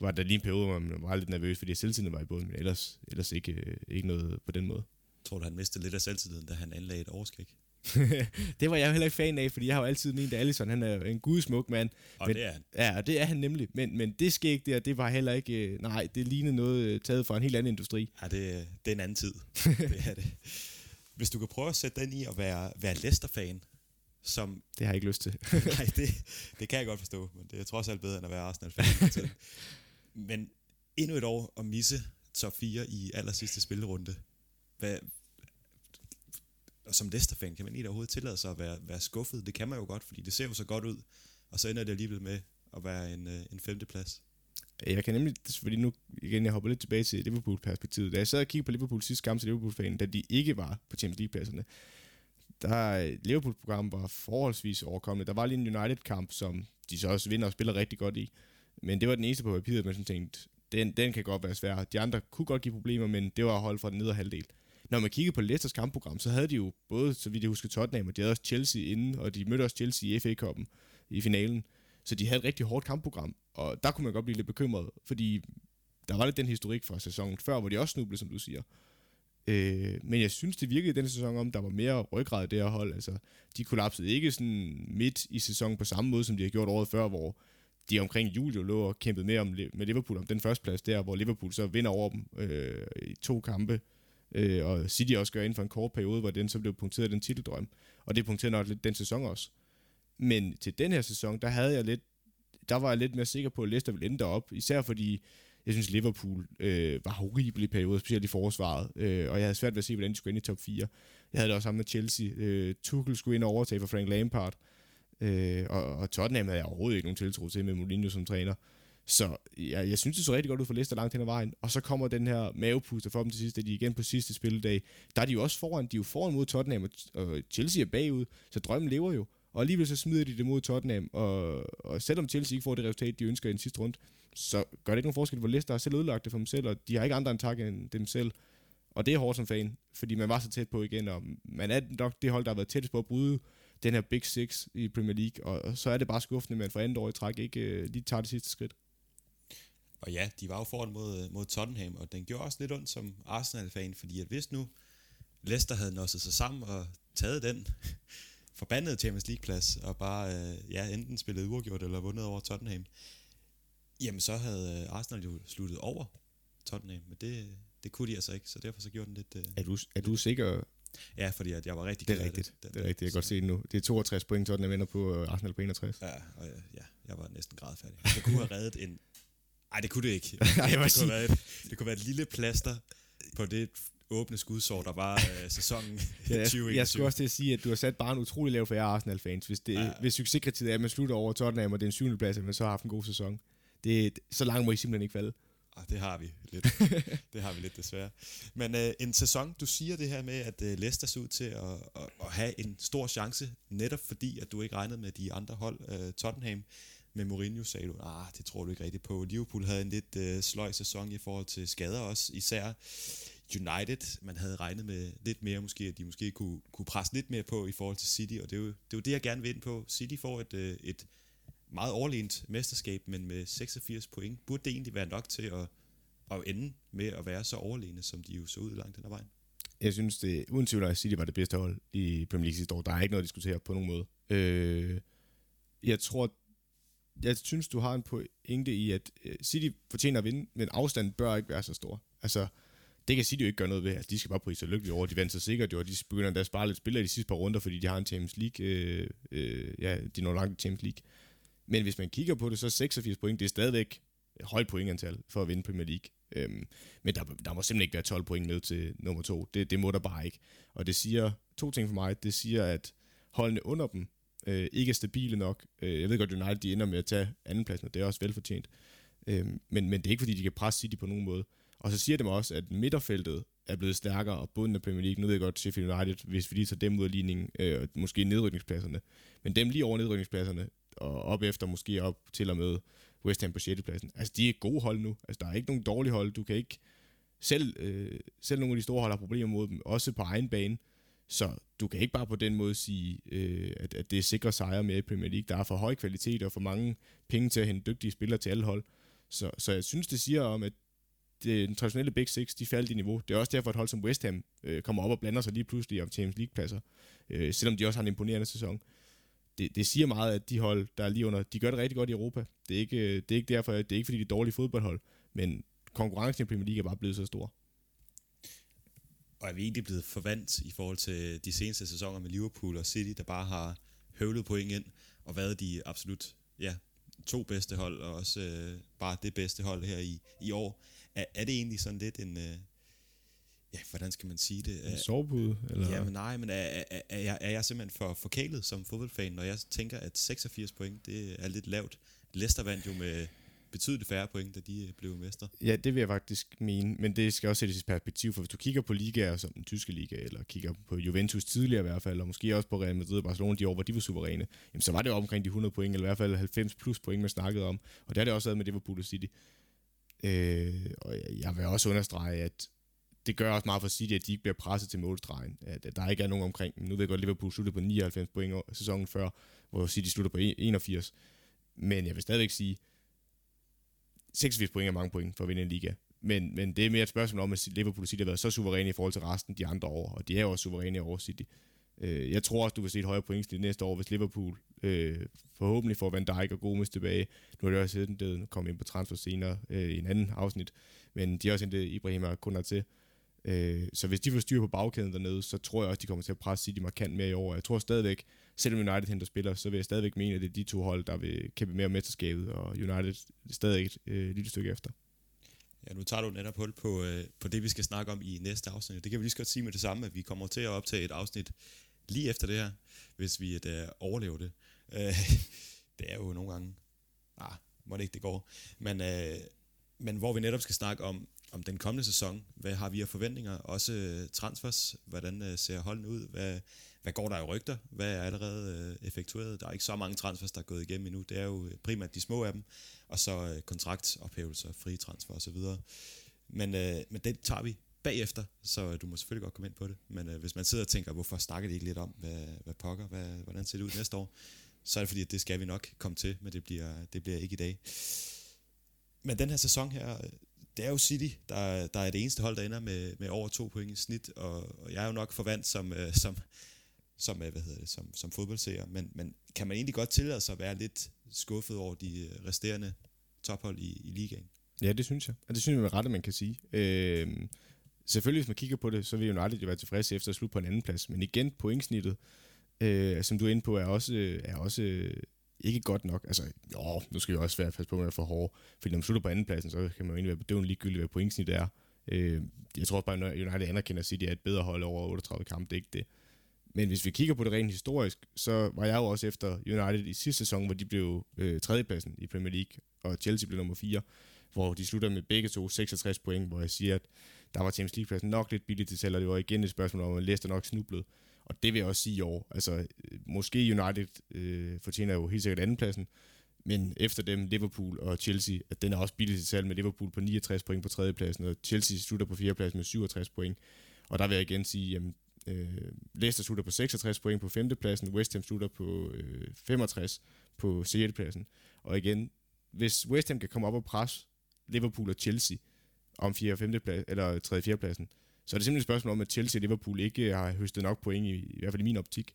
var der lige en periode, hvor man var lidt nervøs, fordi selvtilliden var i bunden, men ellers, ellers ikke, øh, ikke noget på den måde. Tror du, han mistede lidt af selvtilliden, da han anlagde et overskæg? det var jeg heller ikke fan af, fordi jeg har jo altid ment, at Allison han er en gudsmuk mand. Og men, det er han. Ja, og det er han nemlig. Men, men det ikke der, det var heller ikke... øh, Nej, det lignede noget øh, taget fra en helt anden industri. Ja, det, det er en anden tid. det er det. Hvis du kan prøve at sætte ind i at være, være Leicester-fan, som... Det har jeg ikke lyst til. Nej, det, det kan jeg godt forstå, men det er trods alt bedre, end at være Arsenal-fan. men endnu et år at misse top 4 i aller sidste spillerunde. Hvad, og som Leicester-fan, kan man ikke overhovedet tillade sig at være, være skuffet? Det kan man jo godt, fordi det ser jo så godt ud, og så ender det alligevel med at være en, øh, en femteplads. Jeg kan nemlig, fordi nu igen, jeg hopper lidt tilbage til Liverpool-perspektivet. Da jeg sad og kiggede på Liverpool sidste kamp til Liverpool-fanen, da de ikke var på Champions League-pladserne, der øh, Liverpool-programmet var forholdsvis overkommende. Der var lige en United-kamp, som de så også vinder og spiller rigtig godt i. Men det var den eneste på papiret, man sådan tænkte, den, den kan godt være svær. De andre kunne godt give problemer, men det var hold fra den nedre halvdel. Når man kigger på Leicesters kampprogram, så havde de jo både, så vidt jeg husker, Tottenham, og de havde også Chelsea inden, og de mødte også Chelsea i FA-koppen i finalen. Så de havde et rigtig hårdt kampprogram, og der kunne man godt blive lidt bekymret, fordi der var lidt den historik fra sæsonen før, hvor de også snublede, som du siger. Øh, men jeg synes, det virkede i den sæson om, der var mere ryggrad i det her hold. Altså, de kollapsede ikke sådan midt i sæsonen på samme måde, som de har gjort året før, hvor de omkring jul jo lå og kæmpede med, om, med Liverpool om den første plads der, hvor Liverpool så vinder over dem øh, i to kampe. Øh, og City også gør inden for en kort periode, hvor den så blev punkteret den titeldrøm. Og det punkterede nok lidt den sæson også. Men til den her sæson, der havde jeg lidt, der var jeg lidt mere sikker på, at Leicester ville ende op. Især fordi, jeg synes, Liverpool øh, var horribel i perioder, specielt i forsvaret. Øh, og jeg havde svært ved at se, hvordan de skulle ind i top 4. Jeg havde det også sammen med Chelsea. Øh, Tuchel skulle ind og overtage for Frank Lampard. Øh, og, og Tottenham havde jeg overhovedet ikke nogen tiltro til med Mourinho som træner. Så ja, jeg synes, det så rigtig godt ud for Leicester langt hen ad vejen. Og så kommer den her mavepuster for dem til sidst, at de igen på sidste spilledag. Der er de jo også foran. De er jo foran mod Tottenham, og Chelsea er bagud. Så drømmen lever jo. Og alligevel så smider de det mod Tottenham. Og, og selvom Chelsea ikke får det resultat, de ønsker i den sidste runde, så gør det ikke nogen forskel, hvor Leicester har selv ødelagt det for dem selv, og de har ikke andre end tak end dem selv. Og det er hårdt som fan, fordi man var så tæt på igen, og man er nok det hold, der har været tættest på at bryde den her Big Six i Premier League, og, og så er det bare skuffende, at man for andet år i træk ikke øh, lige tager det sidste skridt. Og ja, de var jo foran mod, mod Tottenham, og den gjorde også lidt ondt som Arsenal-fan, fordi at hvis nu Leicester havde nået sig sammen og taget den forbandede Champions League-plads, og bare øh, ja, enten spillet uafgjort eller vundet over Tottenham, jamen så havde øh, Arsenal jo sluttet over Tottenham, men det, det kunne de altså ikke, så derfor så gjorde den lidt... Øh, er, du, er du sikker? Ja, fordi at jeg var rigtig Det er rigtigt, det, det er rigtigt, jeg kan godt se det nu. Det er 62 point, Tottenham vinder på Arsenal på 61. Ja, og ja, jeg var næsten grædfærdig. Det kunne have reddet en... Nej, det kunne det ikke. Jeg det, kunne være et, det kunne være et lille plaster på det åbne skudsår, der var øh, sæsonen ja, 2021. Jeg skulle også til at sige, at du har sat bare en utrolig lav for jer Arsenal-fans. Hvis, det, ja. hvis succeskriteriet er, at man slutter over Tottenham, og det er en syvende plads, at man så har haft en god sæson. Det, så langt må I simpelthen ikke falde. Ah, det har vi lidt. det har vi lidt desværre. Men øh, en sæson, du siger det her med, at øh, Leicester ser ud til at, at, at have en stor chance, netop fordi, at du ikke regnede med de andre hold. Øh, Tottenham med Mourinho sagde du, ah, det tror du ikke rigtigt på. Liverpool havde en lidt øh, sløj sæson i forhold til skader også, især United, man havde regnet med lidt mere måske, at de måske kunne, kunne presse lidt mere på i forhold til City, og det er jo det, er jo det jeg gerne vil ind på. City får et, øh, et meget overlegent mesterskab, men med 86 point, burde det egentlig være nok til at, at ende med at være så overlegne, som de jo så ud langt den ad vejen? Jeg synes, det uden tvivl, at City var det bedste hold i Premier League sidste år. Der er ikke noget at diskutere på nogen måde. Øh, jeg tror, jeg synes, du har en pointe i, at øh, City fortjener at vinde, men afstanden bør ikke være så stor. Altså, det kan City jo ikke gøre noget ved. Altså, de skal bare prise sig lykkelige over. De vandt sig sikkert jo, og de begynder endda at spare lidt spillere i de sidste par runder, fordi de har en Champions League. Øh, øh, ja, de når langt i Champions League. Men hvis man kigger på det, så 86 point, det er stadigvæk et højt pointantal for at vinde Premier League. Øhm, men der, der må simpelthen ikke være 12 point ned til nummer to. Det, det må der bare ikke. Og det siger to ting for mig. Det siger, at holdene under dem øh, ikke er stabile nok. Øh, jeg ved godt, at United de ender med at tage andenpladsen, og det er også velfortjent. Øh, men, men det er ikke, fordi de kan presse City på nogen måde. Og så siger det mig også, at midterfeltet er blevet stærkere, og bunden af Premier League, nu ved jeg godt, Sheffield United, hvis vi lige tager dem ud af ligningen, øh, måske nedrykningspladserne, men dem lige over nedrykningspladserne, og op efter måske op til og med West Ham på 6. pladsen. Altså, de er gode hold nu. Altså, der er ikke nogen dårlige hold. Du kan ikke... Selv, øh, selv nogle af de store hold har problemer mod dem, også på egen bane. Så du kan ikke bare på den måde sige, øh, at, at det er sikre sejre med i Premier League. Der er for høj kvalitet og for mange penge til at hente dygtige spillere til alle hold. Så, så jeg synes, det siger om, at det, den traditionelle Big Six, de faldt i niveau. Det er også derfor, at hold som West Ham øh, kommer op og blander sig lige pludselig om Champions League-pladser, øh, selvom de også har en imponerende sæson. Det, det siger meget, at de hold, der er lige under, de gør det rigtig godt i Europa. Det er ikke, øh, det er ikke derfor, det er ikke fordi, de er dårlige fodboldhold, men konkurrencen i Premier League er bare blevet så stor. Og er vi egentlig blevet forvandt i forhold til de seneste sæsoner med Liverpool og City, der bare har høvlet point ind, og været de absolut ja, to bedste hold, og også øh, bare det bedste hold her i, i år. Er, er det egentlig sådan lidt en... Øh, ja, hvordan skal man sige det? En sovebud? Eller? Ja, men nej, men er, er, er, jeg, er jeg simpelthen for forkælet som fodboldfan, når jeg tænker, at 86 point, det er lidt lavt. Leicester vandt jo med betydeligt færre point, da de øh, blev mester. Ja, det vil jeg faktisk mene, men det skal også sættes i perspektiv, for hvis du kigger på ligaer som den tyske liga, eller kigger på Juventus tidligere i hvert fald, og måske også på Real Madrid og Barcelona de år, hvor de var suveræne, jamen, så var det omkring de 100 point, eller i hvert fald 90 plus point, man snakkede om, og det har det også været med Liverpool og City. Øh, og jeg vil også understrege, at det gør også meget for City, at de ikke bliver presset til målstregen. At, at der ikke er nogen omkring dem. Nu ved jeg godt, at Liverpool sluttede på 99 point sæsonen før, hvor City slutter på 81. Men jeg vil stadigvæk sige, 86 point er mange point for at vinde en liga. Men, men det er mere et spørgsmål om, at Liverpool City har været så suveræne i forhold til resten de andre år, og de er jo også suveræne over City. Øh, jeg tror også, du vil se et højere pointsnit næste år, hvis Liverpool øh, forhåbentlig får Van Dijk og Gomes tilbage. Nu har de også set det kommer ind på transfer senere øh, i en anden afsnit, men de har også hentet Ibrahima Kunder til. Øh, så hvis de får styr på bagkæden dernede, så tror jeg også, de kommer til at presse City markant mere i år. Jeg tror stadigvæk, selvom United henter spillere, så vil jeg stadigvæk mene, at det er de to hold, der vil kæmpe mere om mesterskabet, og United stadig et øh, lille stykke efter. Ja, nu tager du netop hul på, øh, på det, vi skal snakke om i næste afsnit. Det kan vi lige så godt sige med det samme, at vi kommer til at optage et afsnit lige efter det her, hvis vi et, øh, overlever det. Øh, det er jo nogle gange, ah, må det ikke det går. Men, øh, men hvor vi netop skal snakke om, om den kommende sæson. Hvad har vi af forventninger? Også øh, transfers. Hvordan øh, ser holdene ud? Hvad, hvad går der i rygter? Hvad er allerede øh, effektueret? Der er ikke så mange transfers, der er gået igennem endnu. Det er jo øh, primært de små af dem. Og så øh, kontraktophævelser, frie transfer osv. Men, øh, men det tager vi bagefter, så du må selvfølgelig godt komme ind på det. Men hvis man sidder og tænker, hvorfor snakker de ikke lidt om, hvad, hvad pokker, hvad, hvordan ser det ud næste år, så er det fordi, at det skal vi nok komme til, men det bliver, det bliver ikke i dag. Men den her sæson her, det er jo City, der, der er det eneste hold, der ender med, med over to point i snit, og, og jeg er jo nok forvandt som, øh, som, som, hvad hedder det, som, som fodboldseer, men, men kan man egentlig godt tillade sig at være lidt skuffet over de øh, resterende tophold i, i ligaen? Ja, det synes jeg. Og det synes jeg med rette, man kan sige. Øh, selvfølgelig, hvis man kigger på det, så vil jo aldrig være tilfreds efter at slutte på en anden plads. Men igen, pointsnittet, øh, som du er inde på, er også, er også ikke godt nok. Altså, jo, nu skal vi også være fast på, at man for hård. Fordi når man slutter på anden pladsen, så kan man jo egentlig være bedøvende ligegyldigt, hvad pointsnittet er. Øh, jeg tror bare, at United anerkender at City er et bedre hold over 38 kampe. Det er ikke det. Men hvis vi kigger på det rent historisk, så var jeg jo også efter United i sidste sæson, hvor de blev øh, tredjepladsen i Premier League, og Chelsea blev nummer 4, hvor de slutter med begge to 66 point, hvor jeg siger, at der var Champions League-pladsen nok lidt billigt til selv, og det var igen et spørgsmål om, at Leicester nok snublede. Og det vil jeg også sige i år. Altså, øh, måske United øh, fortjener jo helt sikkert andenpladsen, men efter dem, Liverpool og Chelsea, at den er også billig til salg med Liverpool på 69 point på tredjepladsen, og Chelsea slutter på fjerdepladsen med 67 point. Og der vil jeg igen sige, jamen, øh, Leicester slutter på 66 point på femtepladsen, West Ham slutter på øh, 65 på sjettepladsen. Og igen, hvis West Ham kan komme op og presse Liverpool og Chelsea om 4. og 5. plads, eller 3. og 4. pladsen, så er det simpelthen et spørgsmål om, at Chelsea og Liverpool ikke har høstet nok point, i, i hvert fald i min optik.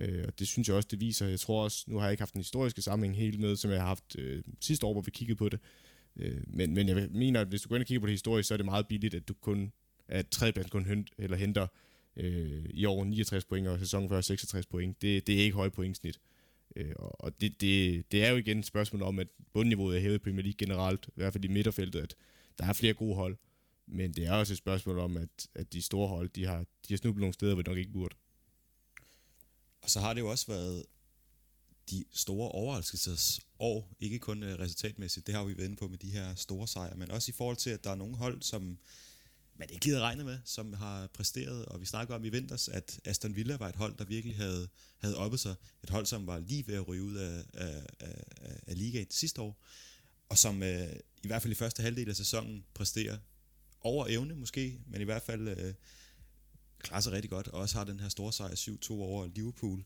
Øh, og det synes jeg også, det viser. Jeg tror også, nu har jeg ikke haft den historiske sammenhæng helt med, som jeg har haft øh, sidste år, hvor vi kiggede på det. Øh, men, men jeg mener, at hvis du går ind og kigger på det historisk, så er det meget billigt, at du kun at tredjepladsen kun hent, eller henter øh, i år 69 point, og sæsonen før 66 point. Det, det er ikke højt pointsnit. Øh, og det, det, det er jo igen et spørgsmål om, at bundniveauet er hævet i Premier League generelt, i hvert fald i midterfeltet, at der er flere gode hold. Men det er også et spørgsmål om, at, at de store hold, de har, de har snublet nogle steder, hvor de nok ikke burde. Og så har det jo også været de store overraskelses år, ikke kun øh, resultatmæssigt, det har vi været inde på med de her store sejre, men også i forhold til, at der er nogle hold, som man ikke gider regne med, som har præsteret, og vi snakker om i vinters, at Aston Villa var et hold, der virkelig havde, havde oppet sig. Et hold, som var lige ved at ryge ud af, af, af, af ligaen sidste år, og som øh, i hvert fald i første halvdel af sæsonen præsterer over evne måske, men i hvert fald øh, klarer sig rigtig godt, og også har den her store sejr 7-2 over Liverpool.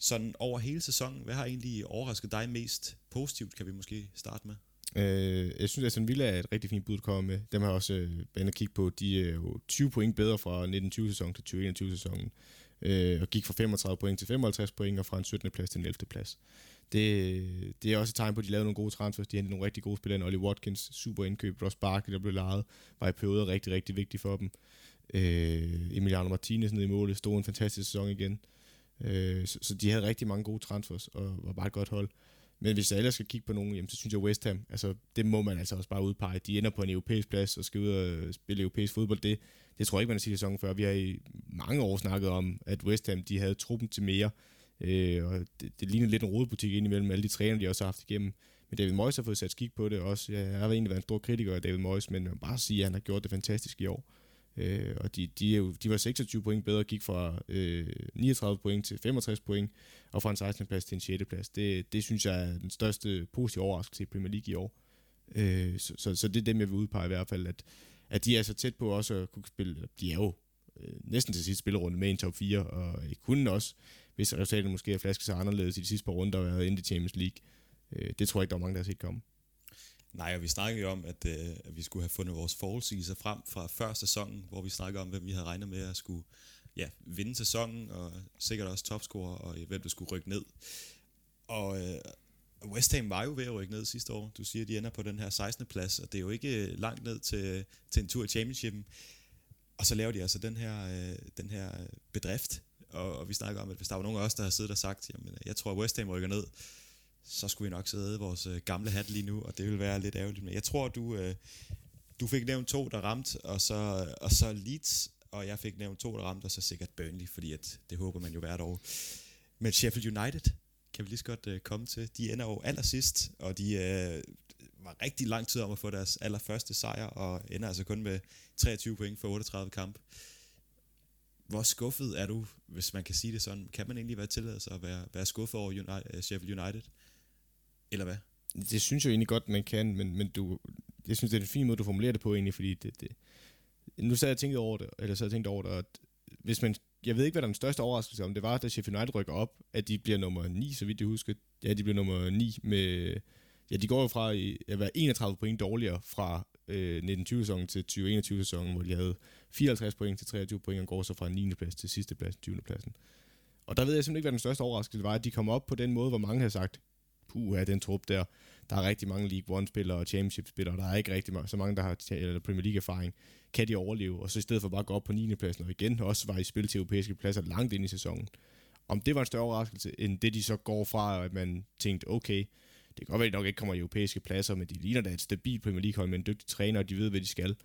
Sådan over hele sæsonen, hvad har egentlig overrasket dig mest positivt, kan vi måske starte med? Øh, jeg synes, at Aston Villa er et rigtig fint bud at komme med. Dem har jeg også øh, været kigge på. De er jo 20 point bedre fra 1920-sæsonen til 2021-sæsonen. Øh, og gik fra 35 point til 55 point, og fra en 17. plads til en 11. plads. Det, det er også et tegn på, at de lavede nogle gode transfers. De hentede nogle rigtig gode spillere. Ollie Watkins, super indkøb. Ross Barkley, der blev lejet, var i perioder rigtig, rigtig vigtig for dem. Øh, Emiliano Martinez nede i målet, stod en fantastisk sæson igen. Øh, så, så de havde rigtig mange gode transfers, og var bare et godt hold. Men hvis jeg ellers skal kigge på nogen, jamen, så synes jeg West Ham, altså det må man altså også bare udpege. De ender på en europæisk plads og skal ud og spille europæisk fodbold. Det, det tror jeg ikke, man har set sæsonen før. Vi har i mange år snakket om, at West Ham, de havde truppen til mere. Øh, og det, det ligner lidt en rodebutik ind imellem alle de træner, de også har haft igennem. Men David Moyes har fået sat skik på det også. Jeg har egentlig været en stor kritiker af David Moyes, men man bare sige, at han har gjort det fantastisk i år. Øh, og de, de, er jo, de var 26 point bedre, gik fra øh, 39 point til 65 point, og fra en 16. plads til en 6. plads. Det, det synes jeg er den største positive overraskelse i Premier League i år. Øh, så, så, så det er dem, jeg vil udpege i hvert fald, at, at de er så tæt på også at kunne spille, de er jo øh, næsten til sidste spillerunde med en top 4, og øh, kunne også, hvis resultatet måske er flasket sig anderledes i de sidste par runder, og været inde i Champions League. Øh, det tror jeg ikke, der er mange, der har set komme. Nej, og vi snakkede jo om, at, øh, at vi skulle have fundet vores forudsigelser frem fra før sæsonen, hvor vi snakkede om, hvem vi havde regnet med at skulle ja, vinde sæsonen, og sikkert også topscorer, og øh, hvem der skulle rykke ned. Og øh, West Ham var jo ved at rykke ned sidste år. Du siger, at de ender på den her 16. plads, og det er jo ikke øh, langt ned til, til en tur i championshipen. Og så laver de altså den her, øh, den her øh, bedrift, og, og vi snakker om, at hvis der var nogen af os, der har siddet og sagt, jamen, jeg tror, at West Ham rykker ned, så skulle vi nok sidde i vores øh, gamle hat lige nu, og det vil være lidt ærgerligt. Men jeg tror, du, øh, du fik nævnt to, der ramte, og så, og så Leeds, og jeg fik nævnt to, der ramte, og så sikkert Burnley, fordi at, det håber man jo hvert år. Men Sheffield United kan vi lige så godt øh, komme til. De ender jo allersidst, og de øh, var rigtig lang tid om at få deres allerførste sejr, og ender altså kun med 23 point for 38 kamp. Hvor skuffet er du, hvis man kan sige det sådan? Kan man egentlig være tilladet sig at være, være skuffet over United, øh, Sheffield United? Eller hvad? Det synes jeg egentlig godt, man kan, men, men du, jeg synes, det er en fin måde, du formulerer det på egentlig, fordi det, det, nu sad jeg og tænkte over det, eller så jeg tænkt over det, at hvis man, jeg ved ikke, hvad der er den største overraskelse om, det var, da Sheffield United rykker op, at de bliver nummer 9, så vidt jeg husker. Ja, de bliver nummer 9 med, ja, de går jo fra at være 31 point dårligere fra øh, 1920-sæsonen til 2021-sæsonen, hvor de havde 54 point til 23 point, og går så fra 9. plads til sidste plads, 20. pladsen. Og der ved jeg simpelthen ikke, hvad den største overraskelse var, at de kom op på den måde, hvor mange har sagt, puh, den trup der. Der er rigtig mange League One-spillere og Championship-spillere, der er ikke rigtig mange, så mange, der har eller Premier League-erfaring. Kan de overleve? Og så i stedet for bare at gå op på 9. pladsen, og igen også var i spil til europæiske pladser langt ind i sæsonen. Om det var en større overraskelse, end det de så går fra, at man tænkte, okay, det kan godt være, at de nok ikke kommer i europæiske pladser, men de ligner da et stabilt Premier League-hold med en dygtig træner, og de ved, hvad de skal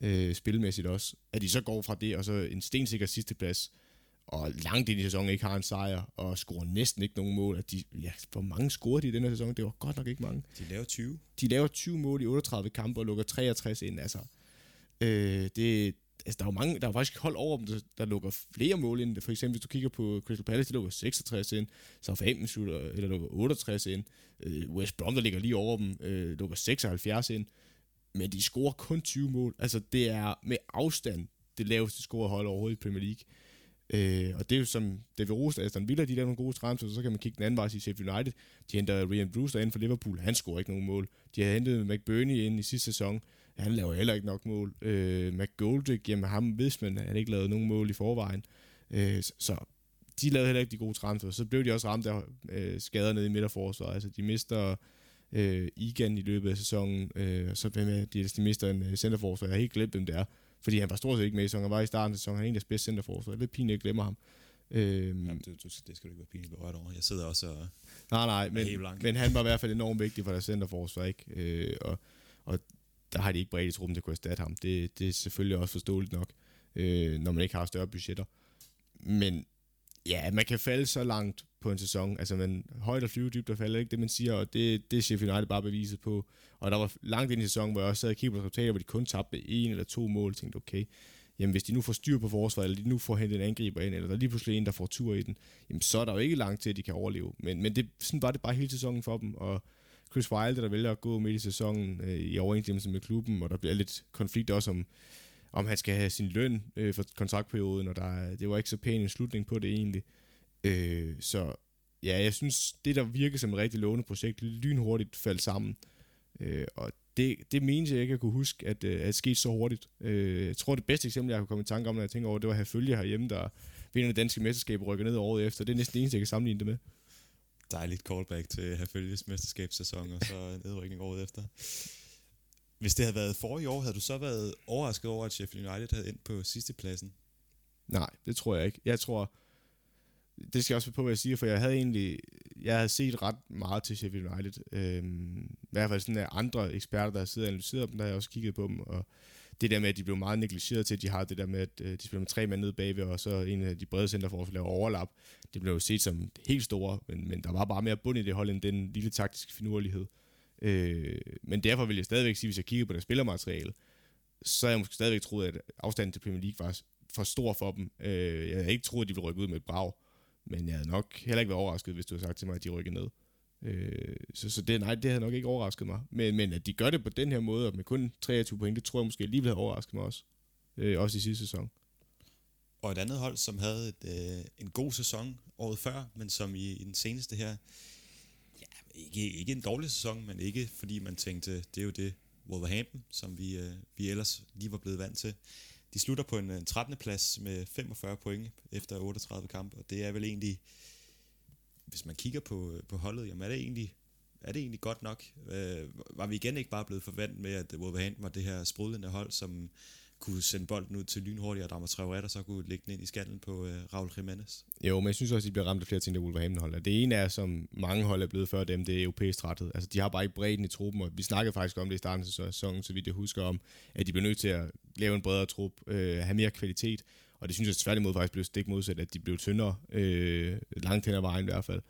øh, spilmæssigt også. At de så går fra det, og så en stensikker sidste plads, og langt ind i sæsonen ikke har en sejr, og scorer næsten ikke nogen mål. At de, ja, hvor mange scorer de i denne sæson? Det var godt nok ikke mange. De laver 20. De laver 20 mål i 38 kampe og lukker 63 ind. Altså, øh, det, altså, der er jo mange, der er faktisk hold over dem, der, der lukker flere mål ind. For eksempel, hvis du kigger på Crystal Palace, de lukker 66 ind. Southampton slutter, eller lukker 68 ind. Øh, West Brom, der ligger lige over dem, øh, lukker 76 ind. Men de scorer kun 20 mål. Altså, det er med afstand det laveste scorehold overhovedet i Premier League. Øh, og det er jo som David Rose Aston Villa, de der nogle gode transfers, så kan man kigge den anden vej i Sheffield United. De henter Ryan Brewster ind for Liverpool, han scorer ikke nogen mål. De har hentet McBurney ind i sidste sæson, han laver heller ikke nok mål. Øh, McGoldrick, jamen ham hvis man han ikke lavet nogen mål i forvejen. Øh, så de lavede heller ikke de gode transfers. Så blev de også ramt af øh, skader nede i midterforsvaret. Altså de mister øh, Egan i løbet af sæsonen, øh, så hvem er de, de mister en øh, centerforsvar. Jeg har helt glemt, hvem det er. Fordi han var stort set ikke med i sæsonen. Han var i starten af sæsonen. Han er en af de bedste centerforsvar. Det er lidt pinligt, at jeg glemmer ham. Øhm, Jamen, det, det skal du ikke være pinligt berørt over. Jeg sidder også og Nej, nej, men, men han var i hvert fald enormt vigtig for deres centerforsvar, ikke? Øh, og, og der har de ikke bredt i truppen til at kunne erstatte ham. Det, det er selvfølgelig også forståeligt nok, øh, når man ikke har større budgetter. Men ja, man kan falde så langt på en sæson. Altså, man højt og flyve dybt og falder ikke det, man siger, og det, det er Sheffield United bare beviset på. Og der var langt ind i sæsonen, hvor jeg også sad og kiggede på resultater, hvor de kun tabte en eller to mål, og tænkte, okay, jamen hvis de nu får styr på forsvaret, eller de nu får hentet en angriber ind, eller der er lige pludselig en, der får tur i den, jamen så er der jo ikke langt til, at de kan overleve. Men, men det, sådan var det bare hele sæsonen for dem, og Chris Wilde, der vælger at gå midt i sæsonen øh, i overensstemmelse med klubben, og der bliver lidt konflikt også om, om han skal have sin løn øh, for kontraktperioden, og der, det var ikke så pæn en slutning på det egentlig. Øh, så ja, jeg synes, det der virker som et rigtig lovende projekt, lynhurtigt faldt sammen. Øh, og det, det menes jeg ikke at kunne huske, at, øh, det skete så hurtigt. Øh, jeg tror, det bedste eksempel, jeg kunne komme i tanke om, når jeg tænker over, det var at have følge herhjemme, der vinder det danske mesterskab og rykker ned året efter. Det er næsten det eneste, jeg kan sammenligne det med. Dejligt callback til Herfølges mesterskabssæson, og så nedrykning året efter. Hvis det havde været forrige år, havde du så været overrasket over, at Sheffield United havde endt på sidste pladsen? Nej, det tror jeg ikke. Jeg tror, det skal jeg også være på, hvad jeg siger, for jeg havde egentlig, jeg havde set ret meget til Sheffield United. Øhm, I hvert fald sådan af andre eksperter, der har siddet og analyseret dem, der har jeg også kigget på dem, og det der med, at de blev meget negligeret til, at de har det der med, at øh, de spiller med tre mænd nede bagved, og så en af de brede centerforsvar laver overlap. Det blev jo set som helt store, men, men der var bare mere bund i det hold, end den lille taktiske finurlighed. Øh, men derfor vil jeg stadigvæk sige, hvis jeg kigger på det spillermateriale, så har jeg måske stadigvæk troet, at afstanden til Premier League var for stor for dem. Øh, jeg havde ikke troet, at de ville rykke ud med et brag, men jeg havde nok heller ikke været overrasket, hvis du havde sagt til mig, at de rykkede ned. Øh, så, så det, nej, det havde nok ikke overrasket mig. Men, men at de gør det på den her måde, og med kun 23 point, det tror jeg måske alligevel havde overrasket mig også. Øh, også i sidste sæson. Og et andet hold, som havde et, øh, en god sæson året før, men som i, i den seneste her, ikke, ikke en dårlig sæson, men ikke fordi man tænkte, det er jo det Wolverhampton, som vi, øh, vi ellers lige var blevet vant til. De slutter på en, øh, en 13. plads med 45 point efter 38 kampe, og det er vel egentlig, hvis man kigger på, øh, på holdet, jamen er det egentlig, er det egentlig godt nok? Øh, var vi igen ikke bare blevet forventet med, at Wolverhampton var det her sprudlende hold, som kunne sende bolden ud til lynhurtigt, og Dama Traoré, og så kunne lægge den ind i skallen på øh, Raul Jimenez. Jo, men jeg synes også, at de bliver ramt af flere ting, der Wolverhampton holder. Det ene er, som mange hold er blevet før dem, det er europæisk træthed. Altså, de har bare ikke bredden i truppen, og vi snakkede faktisk om det i starten af sæsonen, så vidt jeg husker om, at de bliver nødt til at lave en bredere trup, øh, have mere kvalitet, og det synes jeg tværtimod faktisk blev stik modsat, at de blev tyndere, øh, langt hen ad vejen i hvert fald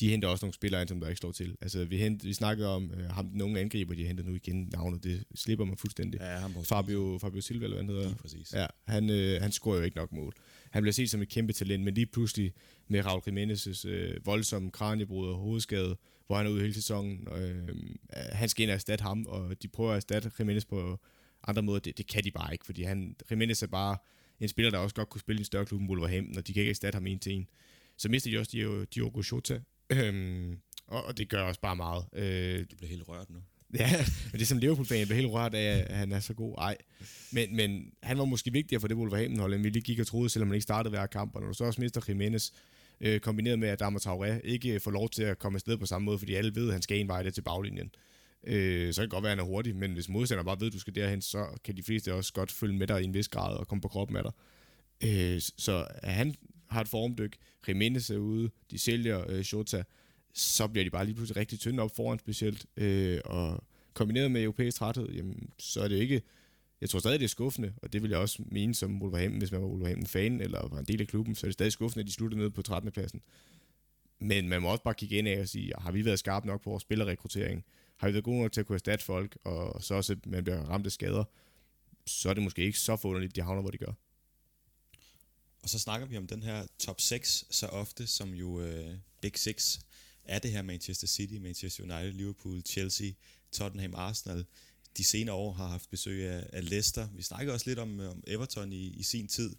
de henter også nogle spillere ind, som der ikke slår til. Altså, vi, hent, vi snakker om øh, ham, den unge angriber, de henter nu igen navnet, det slipper man fuldstændig. Ja, ham Fabio, Fabio Silva, eller hvad han hedder. Lige præcis. Ja, han, øh, han scorer jo ikke nok mål. Han bliver set som et kæmpe talent, men lige pludselig med Raul Jimenez' øh, voldsomme kraniebrud og hovedskade, hvor han er ude hele sæsonen, øh, han skal ind og erstatte ham, og de prøver at erstatte Jimenez på andre måder. Det, det kan de bare ikke, fordi han, Jimenez er bare en spiller, der også godt kunne spille i en større klub end Wolverhampton, og de kan ikke erstatte ham en til en. Så mister de også Diogo Jota, Øhm, og, og det gør også bare meget. Øh, du bliver helt rørt nu. Ja, men det er som Liverpool-fan, bliver helt rørt af, at han er så god. Ej. Men, men han var måske vigtigere for det Wolverhampton-hold, end vi lige gik og troede, selvom han ikke startede hver kamp. Og når du så også mister Jimenez, øh, kombineret med, at Dama Traoré ikke får lov til at komme afsted på samme måde, fordi alle ved, at han skal en vej det til baglinjen. Øh, så kan det godt være, at han er hurtig, men hvis modstanderen bare ved, at du skal derhen, så kan de fleste også godt følge med dig i en vis grad og komme på kroppen af dig. Øh, så han har et formdyk, Jimenez er ude, de sælger øh, Shota, så bliver de bare lige pludselig rigtig tynde op foran specielt, øh, og kombineret med europæisk træthed, jamen, så er det ikke, jeg tror stadig, det er skuffende, og det vil jeg også mene som Wolverhampton, hvis man var Wolverhampton-fan, eller var en del af klubben, så er det stadig skuffende, at de slutter ned på 13. pladsen. Men man må også bare kigge ind af og sige, har vi været skarpe nok på vores spillerrekruttering? Har vi været gode nok til at kunne erstatte folk, og så også, at man bliver ramt af skader? Så er det måske ikke så forunderligt, de havner, hvor de gør. Og så snakker vi om den her top 6 så ofte, som jo øh, Big Six er det her Manchester City, Manchester United, Liverpool, Chelsea, Tottenham, Arsenal. De senere år har haft besøg af, af Leicester. Vi snakker også lidt om, øh, om Everton i, i sin tid.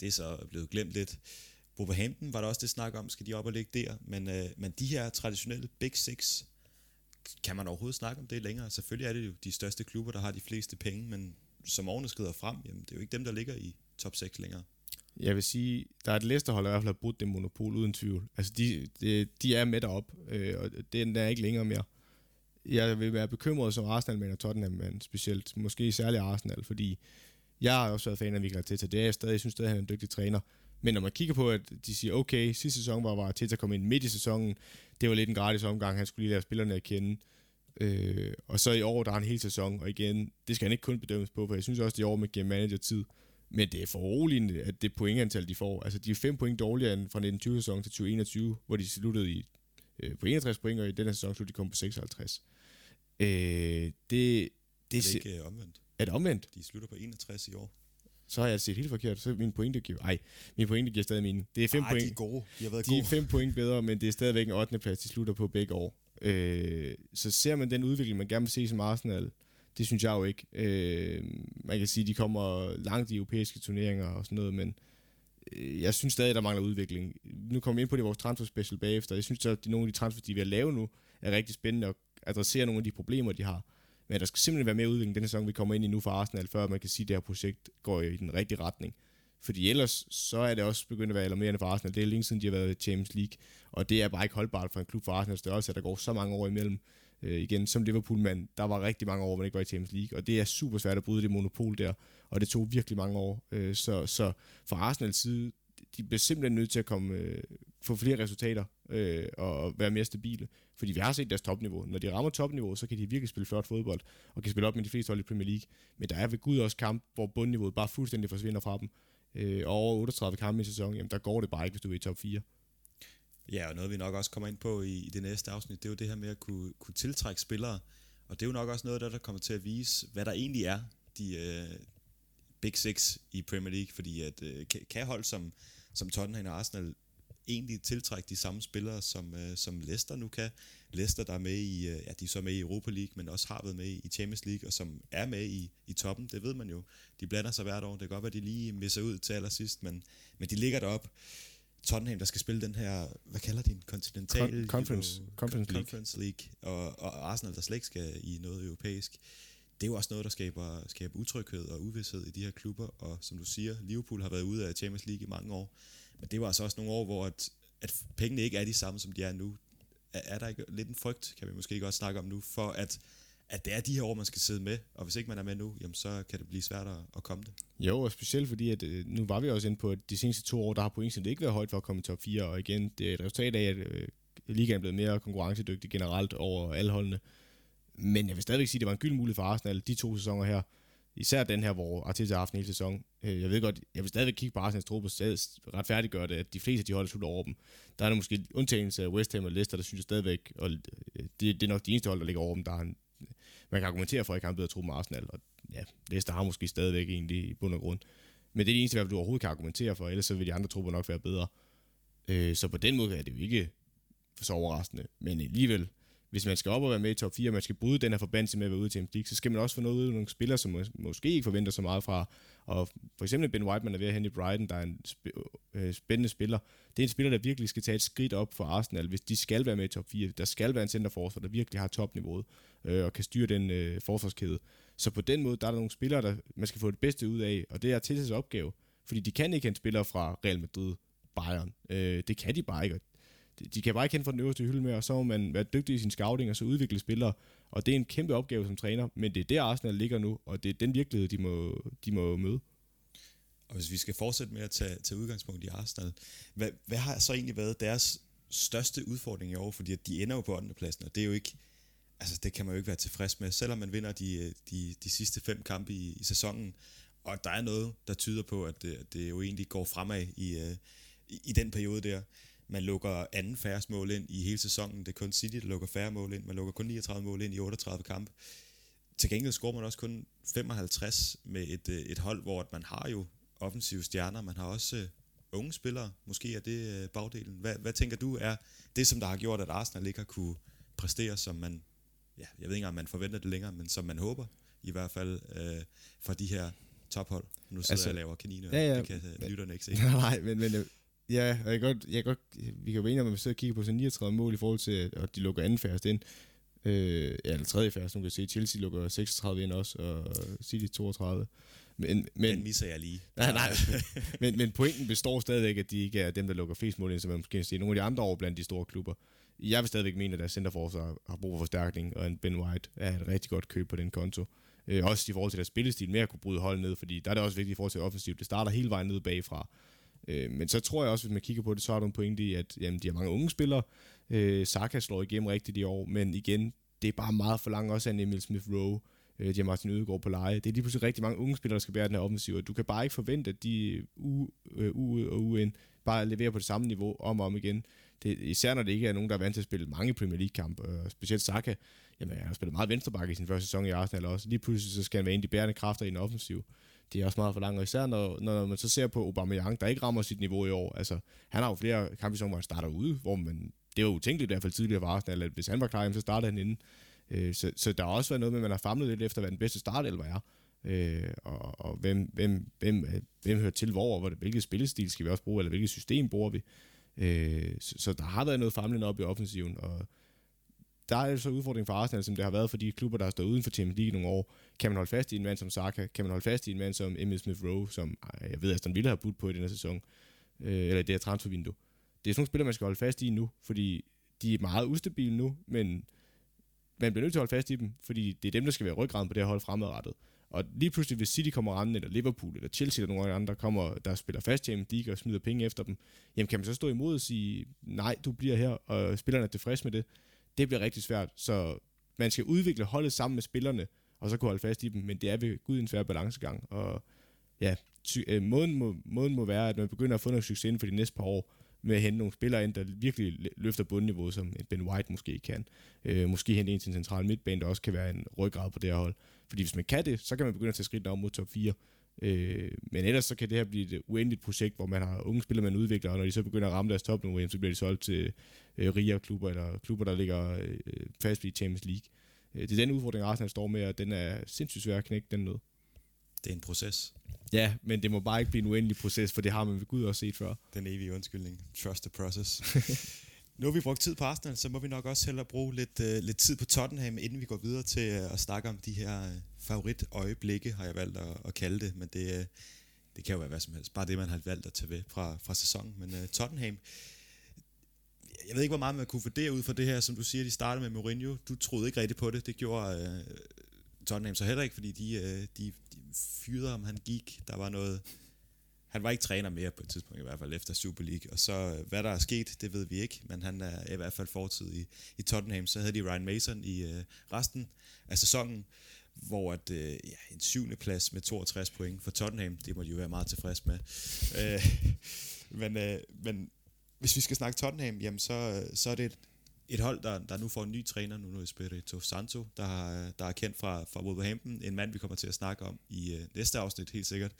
Det er så blevet glemt lidt. Wolverhampton var der også det snak om, skal de op og ligge der? Men, øh, men de her traditionelle Big Six, kan man overhovedet snakke om det længere? Selvfølgelig er det jo de største klubber, der har de fleste penge, men som årene skrider frem, jamen, det er jo ikke dem, der ligger i top 6 længere. Jeg vil sige, der er et Leicester-hold, der i hvert fald har brudt det monopol uden tvivl. Altså, de, de, de er med derop, øh, og det er ikke længere mere. Jeg vil være bekymret som arsenal og Tottenham, men specielt, måske særligt Arsenal, fordi jeg har også været fan af Mikel Arteta. Det er jeg stadig, jeg synes stadig, han er en dygtig træner. Men når man kigger på, at de siger, okay, sidste sæson var, var Arteta kom ind midt i sæsonen, det var lidt en gratis omgang, han skulle lige lære spillerne at kende. Øh, og så i år, der er en hel sæson, og igen, det skal han ikke kun bedømmes på, for jeg synes også, at i år med game manager tid, men det er for roligt, at det pointantal, de får. Altså, de er 5 point dårligere end fra 1920-sæsonen til 2021, hvor de sluttede i, øh, på 61 point, og i denne sæson sluttede de kom på 56. Øh, det, det, det er ikke øh, omvendt. Er det omvendt? De slutter på 61 i år. Så har jeg set helt forkert. Så min pointe giver... Ej, min pointe giver stadig mening. Det er 5 point. de er gode. De har været de gode. er 5 point bedre, men det er stadigvæk en 8. plads, de slutter på begge år. Øh, så ser man den udvikling, man gerne vil se som Arsenal, det synes jeg jo ikke. Øh, man kan sige, at de kommer langt i europæiske turneringer og sådan noget, men øh, jeg synes stadig, der mangler udvikling. Nu kommer vi ind på det i vores transfer special bagefter. Jeg synes, at de, nogle af de transfers, de er ved at lave nu, er rigtig spændende og adressere nogle af de problemer, de har. Men der skal simpelthen være mere udvikling den sæson, vi kommer ind i nu for Arsenal, før man kan sige, at det her projekt går i den rigtige retning. Fordi ellers, så er det også begyndt at være alarmerende for Arsenal. Det er længe siden, de har været i Champions League. Og det er bare ikke holdbart for en klub for Arsenal størrelse, at der går så mange år imellem. Øh, igen, som Liverpool-mand, der var rigtig mange år, man ikke var i Champions League. Og det er super svært at bryde det monopol der. Og det tog virkelig mange år. Øh, så, så fra Arsenals side, de bliver simpelthen nødt til at komme, øh, få flere resultater øh, og være mere stabile. Fordi vi har set deres topniveau. Når de rammer topniveau, så kan de virkelig spille flot fodbold, og kan spille op med de fleste hold i Premier League. Men der er ved Gud også kamp, hvor bundniveauet bare fuldstændig forsvinder fra dem. Øh, og over 38 kampe i sæsonen, jamen der går det bare ikke, hvis du er i top 4. Ja, og noget vi nok også kommer ind på i, i det næste afsnit, det er jo det her med at kunne, kunne tiltrække spillere. Og det er jo nok også noget der, der kommer til at vise, hvad der egentlig er, de øh, Big Six i Premier League. Fordi at øh, kan hold som, som Tottenham og Arsenal egentlig tiltrække de samme spillere, som, øh, som Leicester nu kan. Leicester, der er med i, øh, ja, de er så med i Europa League, men også har været med i Champions League, og som er med i, i toppen, det ved man jo. De blander sig hvert år, det kan godt være, at de lige misser ud til allersidst, men, men de ligger derop. Tottenham, der skal spille den her, hvad kalder de den, kontinental Con- conference, niveau, conference, League. conference League, og, og Arsenal, der slet ikke skal i noget europæisk. Det er jo også noget, der skaber, skaber utryghed og uvidshed i de her klubber, og som du siger, Liverpool har været ude af Champions League i mange år, men det var altså også nogle år, hvor at, at pengene ikke er de samme, som de er nu. Er, er der ikke lidt en frygt, kan vi måske godt snakke om nu, for at at det er de her år, man skal sidde med, og hvis ikke man er med nu, jamen så kan det blive svært at komme det. Jo, og specielt fordi, at øh, nu var vi også inde på, at de seneste to år, der har pointen ikke været højt for at komme i top 4, og igen, det er et resultat af, at øh, ligaen er blevet mere konkurrencedygtig generelt over alle holdene. Men jeg vil stadigvæk sige, at det var en gyld mulighed for Arsenal, de to sæsoner her. Især den her, hvor Arteta har haft en hel sæson. Øh, jeg ved godt, jeg vil stadigvæk kigge på Arsenals truppe og retfærdiggøre det, at de fleste af de hold, der slutter over dem. Der er der måske undtagelse af West Ham og Leicester, der synes jeg stadigvæk, og øh, det, det er nok de eneste hold, der ligger over dem, der har en man kan argumentere for, at ikke har bedre tro med Arsenal, og ja, Leicester har måske stadigvæk egentlig i bund og grund. Men det er det eneste, du overhovedet kan argumentere for, ellers så vil de andre trupper nok være bedre. Øh, så på den måde er det jo ikke så overraskende. Men alligevel, hvis man skal op og være med i top 4, og man skal bryde den her forbandelse med at være ude til Champions League, så skal man også få noget ud af nogle spillere, som mås- måske ikke forventer så meget fra. Og for eksempel Ben White, man er ved at hente i Brighton, der er en sp- øh, spændende spiller. Det er en spiller, der virkelig skal tage et skridt op for Arsenal, hvis de skal være med i top 4. Der skal være en centerforsvar, der virkelig har topniveauet, øh, og kan styre den øh, forsvarskæde. Så på den måde, der er der nogle spillere, der man skal få det bedste ud af, og det er til opgave. Fordi de kan ikke hente spillere fra Real Madrid, Bayern. Øh, det kan de bare ikke, de kan bare ikke hente fra den øverste hylde med, og så må man være dygtig i sin scouting, og så udvikle spillere. Og det er en kæmpe opgave som træner, men det er der Arsenal ligger nu, og det er den virkelighed, de må, de må møde. Og hvis vi skal fortsætte med at tage, tage udgangspunkt i Arsenal, hvad, hvad har så egentlig været deres største udfordring i år? Fordi at de ender jo på 8. pladsen, og det er jo ikke, altså det kan man jo ikke være tilfreds med, selvom man vinder de, de, de sidste fem kampe i, i sæsonen. Og der er noget, der tyder på, at det, det jo egentlig går fremad i, øh, i, i den periode der. Man lukker anden færre mål ind i hele sæsonen. Det er kun City, der lukker færre mål ind. Man lukker kun 39 mål ind i 38 kampe. Til gengæld scorer man også kun 55 med et, øh, et hold, hvor man har jo offensive stjerner. Man har også uh, unge spillere. Måske er det uh, bagdelen. Hvad, hvad tænker du er det, som der har gjort, at Arsenal ikke har kunne præstere, som man, ja, jeg ved ikke om man forventer det længere, men som man håber, i hvert fald uh, fra de her tophold. Nu sidder altså, jeg og laver kaniner, ja, ja, det kan lytterne ikke se. Nej, men, men Ja, jeg kan godt, jeg kan godt, vi kan jo enige om, at vi sidder og kigger på sådan 39 mål i forhold til, at de lukker anden færrest ind. Øh, ja, eller tredje færrest, nu kan se, Chelsea lukker 36 ind også, og City 32. Men, men, Den misser jeg lige. Nej, nej. men, men pointen består stadigvæk, at de ikke er dem, der lukker flest mål ind, som man måske kan sige. Nogle af de andre over blandt de store klubber. Jeg vil stadigvæk mene, at deres centerforsvar har brug for forstærkning, og en Ben White er et rigtig godt køb på den konto. Øh, også i forhold til deres spillestil, med at kunne bryde hold ned, fordi der er det også vigtigt i forhold til offensivt. Det starter hele vejen ned bagfra. Øh, men så tror jeg også, hvis man kigger på det, så har du en pointe i, at jamen, de har mange unge spillere. Øh, Saka slår igennem rigtigt i år, men igen, det er bare meget for langt også af Emil Smith Rowe. Øh, de har Martin Ødegaard på leje. Det er lige pludselig rigtig mange unge spillere, der skal bære den her offensiv, du kan bare ikke forvente, at de uge øh, øh og uge ind bare leverer på det samme niveau om og om igen. Det, især når det ikke er nogen, der er vant til at spille mange Premier League-kampe, øh, specielt Saka. Jamen, han har spillet meget venstrebakke i sin første sæson i Arsenal også. Lige pludselig så skal han være en af de bærende kræfter i en offensiv det er også meget for langt, og især når, når man så ser på Aubameyang, der ikke rammer sit niveau i år, altså han har jo flere kampe, som han starter ude, hvor man, det var utænkeligt i hvert fald tidligere for Arsenal, at hvis han var klar, så startede han inden. Øh, så, så der har også været noget med, at man har famlet lidt efter, hvad den bedste startelver er. Øh, og, og hvem, hvem, hvem, øh, hvem hører til hvor, og hvilket spillestil skal vi også bruge, eller hvilket system bruger vi. Øh, så, så der har været noget famlende op i offensiven, og der er så udfordring for Arsenal, som det har været for de klubber, der har stået uden for Champions League i nogle år. Kan man holde fast i en mand som Saka? Kan man holde fast i en mand som Emil Smith Rowe, som jeg ved, Aston Villa har budt på i den her sæson, øh, eller i det her transfervindue? Det er sådan nogle spillere, man skal holde fast i nu, fordi de er meget ustabile nu, men man bliver nødt til at holde fast i dem, fordi det er dem, der skal være ryggraden på det her hold fremadrettet. Og lige pludselig, hvis City kommer rende, eller Liverpool, eller Chelsea, eller nogle andre, kommer, der spiller fast Champions League og smider penge efter dem, jamen kan man så stå imod og sige, nej, du bliver her, og spillerne er tilfredse med det. Det bliver rigtig svært, så man skal udvikle holdet sammen med spillerne, og så kunne holde fast i dem, men det er ved Gud en svær balancegang. Og ja, ty- øh, måden, må, måden må være, at man begynder at få noget succes inden for de næste par år, med at hente nogle spillere ind, der virkelig løfter bundniveauet, som Ben White måske kan. Øh, måske hente en til en central midtbane, der også kan være en ryggrad på det her hold. Fordi hvis man kan det, så kan man begynde at tage skridt op mod top 4. Øh, men ellers så kan det her blive et uendeligt projekt, hvor man har unge spillere, man udvikler, og når de så begynder at ramme deres topniveau, så bliver de solgt til øh, rigere klubber, eller klubber, der ligger øh, fast i Champions League. Øh, det er den udfordring, Arsenal står med, og den er sindssygt svær at knække den noget. Det er en proces. Ja, men det må bare ikke blive en uendelig proces, for det har man ved Gud også set før. Den evige undskyldning. Trust the process. nu har vi brugt tid på Arsenal, så må vi nok også hellere bruge lidt, uh, lidt tid på Tottenham, inden vi går videre til øh, at snakke om de her øh, favoritøjeblikke, har jeg valgt at, at kalde det. Men det, uh, det kan jo være hvad som helst. Bare det, man har valgt at tage ved fra, fra sæsonen. Men uh, Tottenham, jeg ved ikke, hvor meget man kunne vurdere ud fra det her, som du siger, de startede med Mourinho. Du troede ikke rigtigt på det. Det gjorde uh, Tottenham så heller ikke, fordi de, uh, de, de fyrede om han gik. Der var noget... Han var ikke træner mere på et tidspunkt, i hvert fald efter Super League. Og så, øh, hvad der er sket, det ved vi ikke, men han er i hvert fald fortid i, i Tottenham. Så havde de Ryan Mason i øh, resten af sæsonen, hvor at, øh, ja, en syvende plads med 62 point for Tottenham, det må de jo være meget tilfreds med. øh, men, øh, men hvis vi skal snakke Tottenham, jamen så, øh, så er det et, et hold, der, der nu får en ny træner, nu, nu er Santo, der, øh, der er kendt fra, fra Wolverhampton, en mand, vi kommer til at snakke om i øh, næste afsnit, helt sikkert.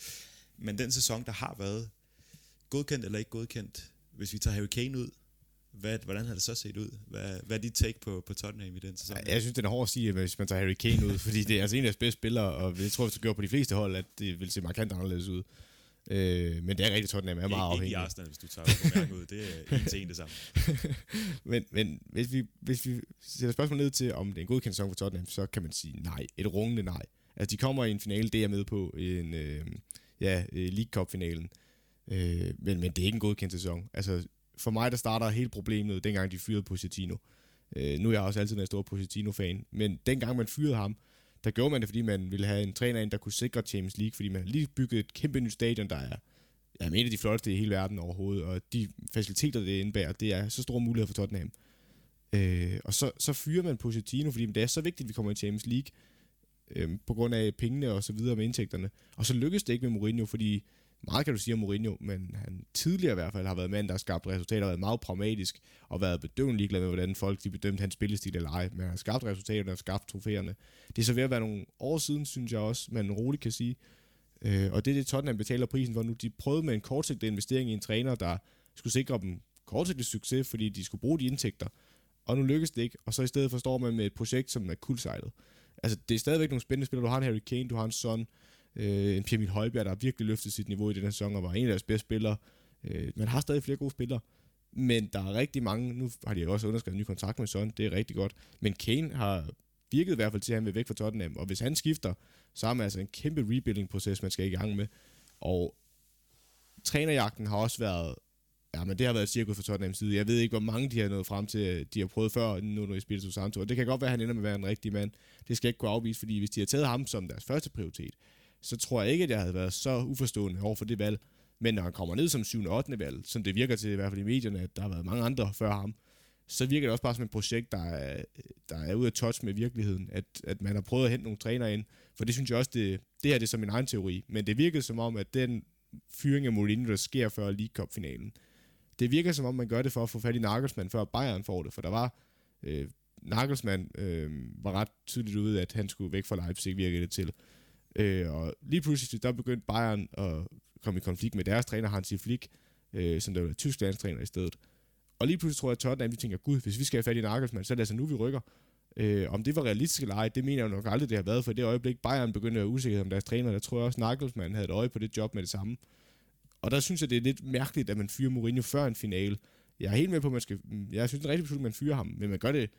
Men den sæson, der har været godkendt eller ikke godkendt, hvis vi tager Harry Kane ud, hvad, hvordan har det så set ud? Hvad, hvad er dit take på, på Tottenham i den sæson? Jeg synes, det er hårdt at sige, hvis man tager Harry Kane ud, fordi det er altså en af de bedste spillere, og jeg tror, hvis du gør på de fleste hold, at det vil se markant anderledes ud. Øh, men det er rigtigt, Tottenham er meget afhængig. Ikke i Arsenal, hvis du tager ud. Det er en til en det samme. men men hvis, vi, hvis vi sætter spørgsmål ned til, om det er en godkendt sæson for Tottenham, så kan man sige nej. Et rungende nej. Altså, de kommer i en finale, det er jeg med på, en, øh, ja, øh, League Cup-finalen. Øh, men, men det er ikke en godkendt sæson. Altså, for mig, der starter hele problemet, dengang de fyrede Pochettino. Øh, nu er jeg også altid en stor Pochettino-fan, men dengang man fyrede ham, der gjorde man det, fordi man ville have en træner ind, der kunne sikre Champions League, fordi man lige bygget et kæmpe nyt stadion, der er jeg mener, de flotteste i hele verden overhovedet, og de faciliteter, det indebærer, det er så store muligheder for Tottenham. Øh, og så, så fyrer man Pochettino, fordi det er så vigtigt, at vi kommer i Champions League, øh, på grund af pengene og så videre med indtægterne. Og så lykkedes det ikke med Mourinho, fordi meget kan du sige om Mourinho, men han tidligere i hvert fald har været mand, der har skabt resultater, været meget pragmatisk, og været bedøvende ligeglad med, hvordan folk de bedømte hans spillestil eller ej, men han har skabt resultater, og skabt trofæerne. Det er så ved at være nogle år siden, synes jeg også, man roligt kan sige. Øh, og det er det, Tottenham betaler prisen for nu. De prøvede med en kortsigtet investering i en træner, der skulle sikre dem kortsigtet succes, fordi de skulle bruge de indtægter. Og nu lykkes det ikke, og så i stedet forstår man med et projekt, som er kuldsejlet. Altså, det er stadigvæk nogle spændende spillere. Du har en Harry Kane, du har en Son, øh, en Pierre Højbjerg, der har virkelig løftet sit niveau i den her sæson, og var en af deres bedste spillere. Øh, man har stadig flere gode spillere, men der er rigtig mange, nu har de også underskrevet en ny kontrakt med Son, det er rigtig godt, men Kane har virket i hvert fald til, at han vil væk fra Tottenham, og hvis han skifter, så har man altså en kæmpe rebuilding-proces, man skal i gang med, og trænerjagten har også været Ja, men det har været cirkus for Tottenham side. Jeg ved ikke, hvor mange de har nået frem til, øh, de har prøvet før, nu når Espirito Santo. Og det kan godt være, at han ender med at være en rigtig mand. Det skal jeg ikke kunne afvise, fordi hvis de har taget ham som deres første prioritet, så tror jeg ikke, at jeg havde været så uforstående over for det valg. Men når han kommer ned som 7. og 8. valg, som det virker til i hvert fald i medierne, at der har været mange andre før ham, så virker det også bare som et projekt, der er, der er ude af touch med virkeligheden, at, at man har prøvet at hente nogle træner ind. For det synes jeg også, det, det her det er som min egen teori. Men det virkede som om, at den fyring af Mourinho, der sker før League Cup-finalen, det virker som om, man gør det for at få fat i Nagelsmann, før Bayern får det. For der var øh, Nagelsmann øh, var ret tydeligt ude, at han skulle væk fra Leipzig, virkede det til. Øh, og lige pludselig, der begyndte Bayern at komme i konflikt med deres træner, Hansi Flick, øh, som der var tysk landstræner i stedet. Og lige pludselig tror jeg, at Tottenham de tænker, gud, hvis vi skal have fat i Nagelsmann, så er det altså nu, vi rykker. Øh, om det var realistisk eller ej, det mener jeg nok aldrig, det har været, for i det øjeblik, Bayern begyndte at være usikkerhed om deres træner, der tror jeg også, Nagelsmann havde et øje på det job med det samme. Og der synes jeg, det er lidt mærkeligt, at man fyrer Mourinho før en finale. Jeg er helt med på, at man skal... Jeg synes, det er rigtig beslutning, at man fyrer ham, men man gør det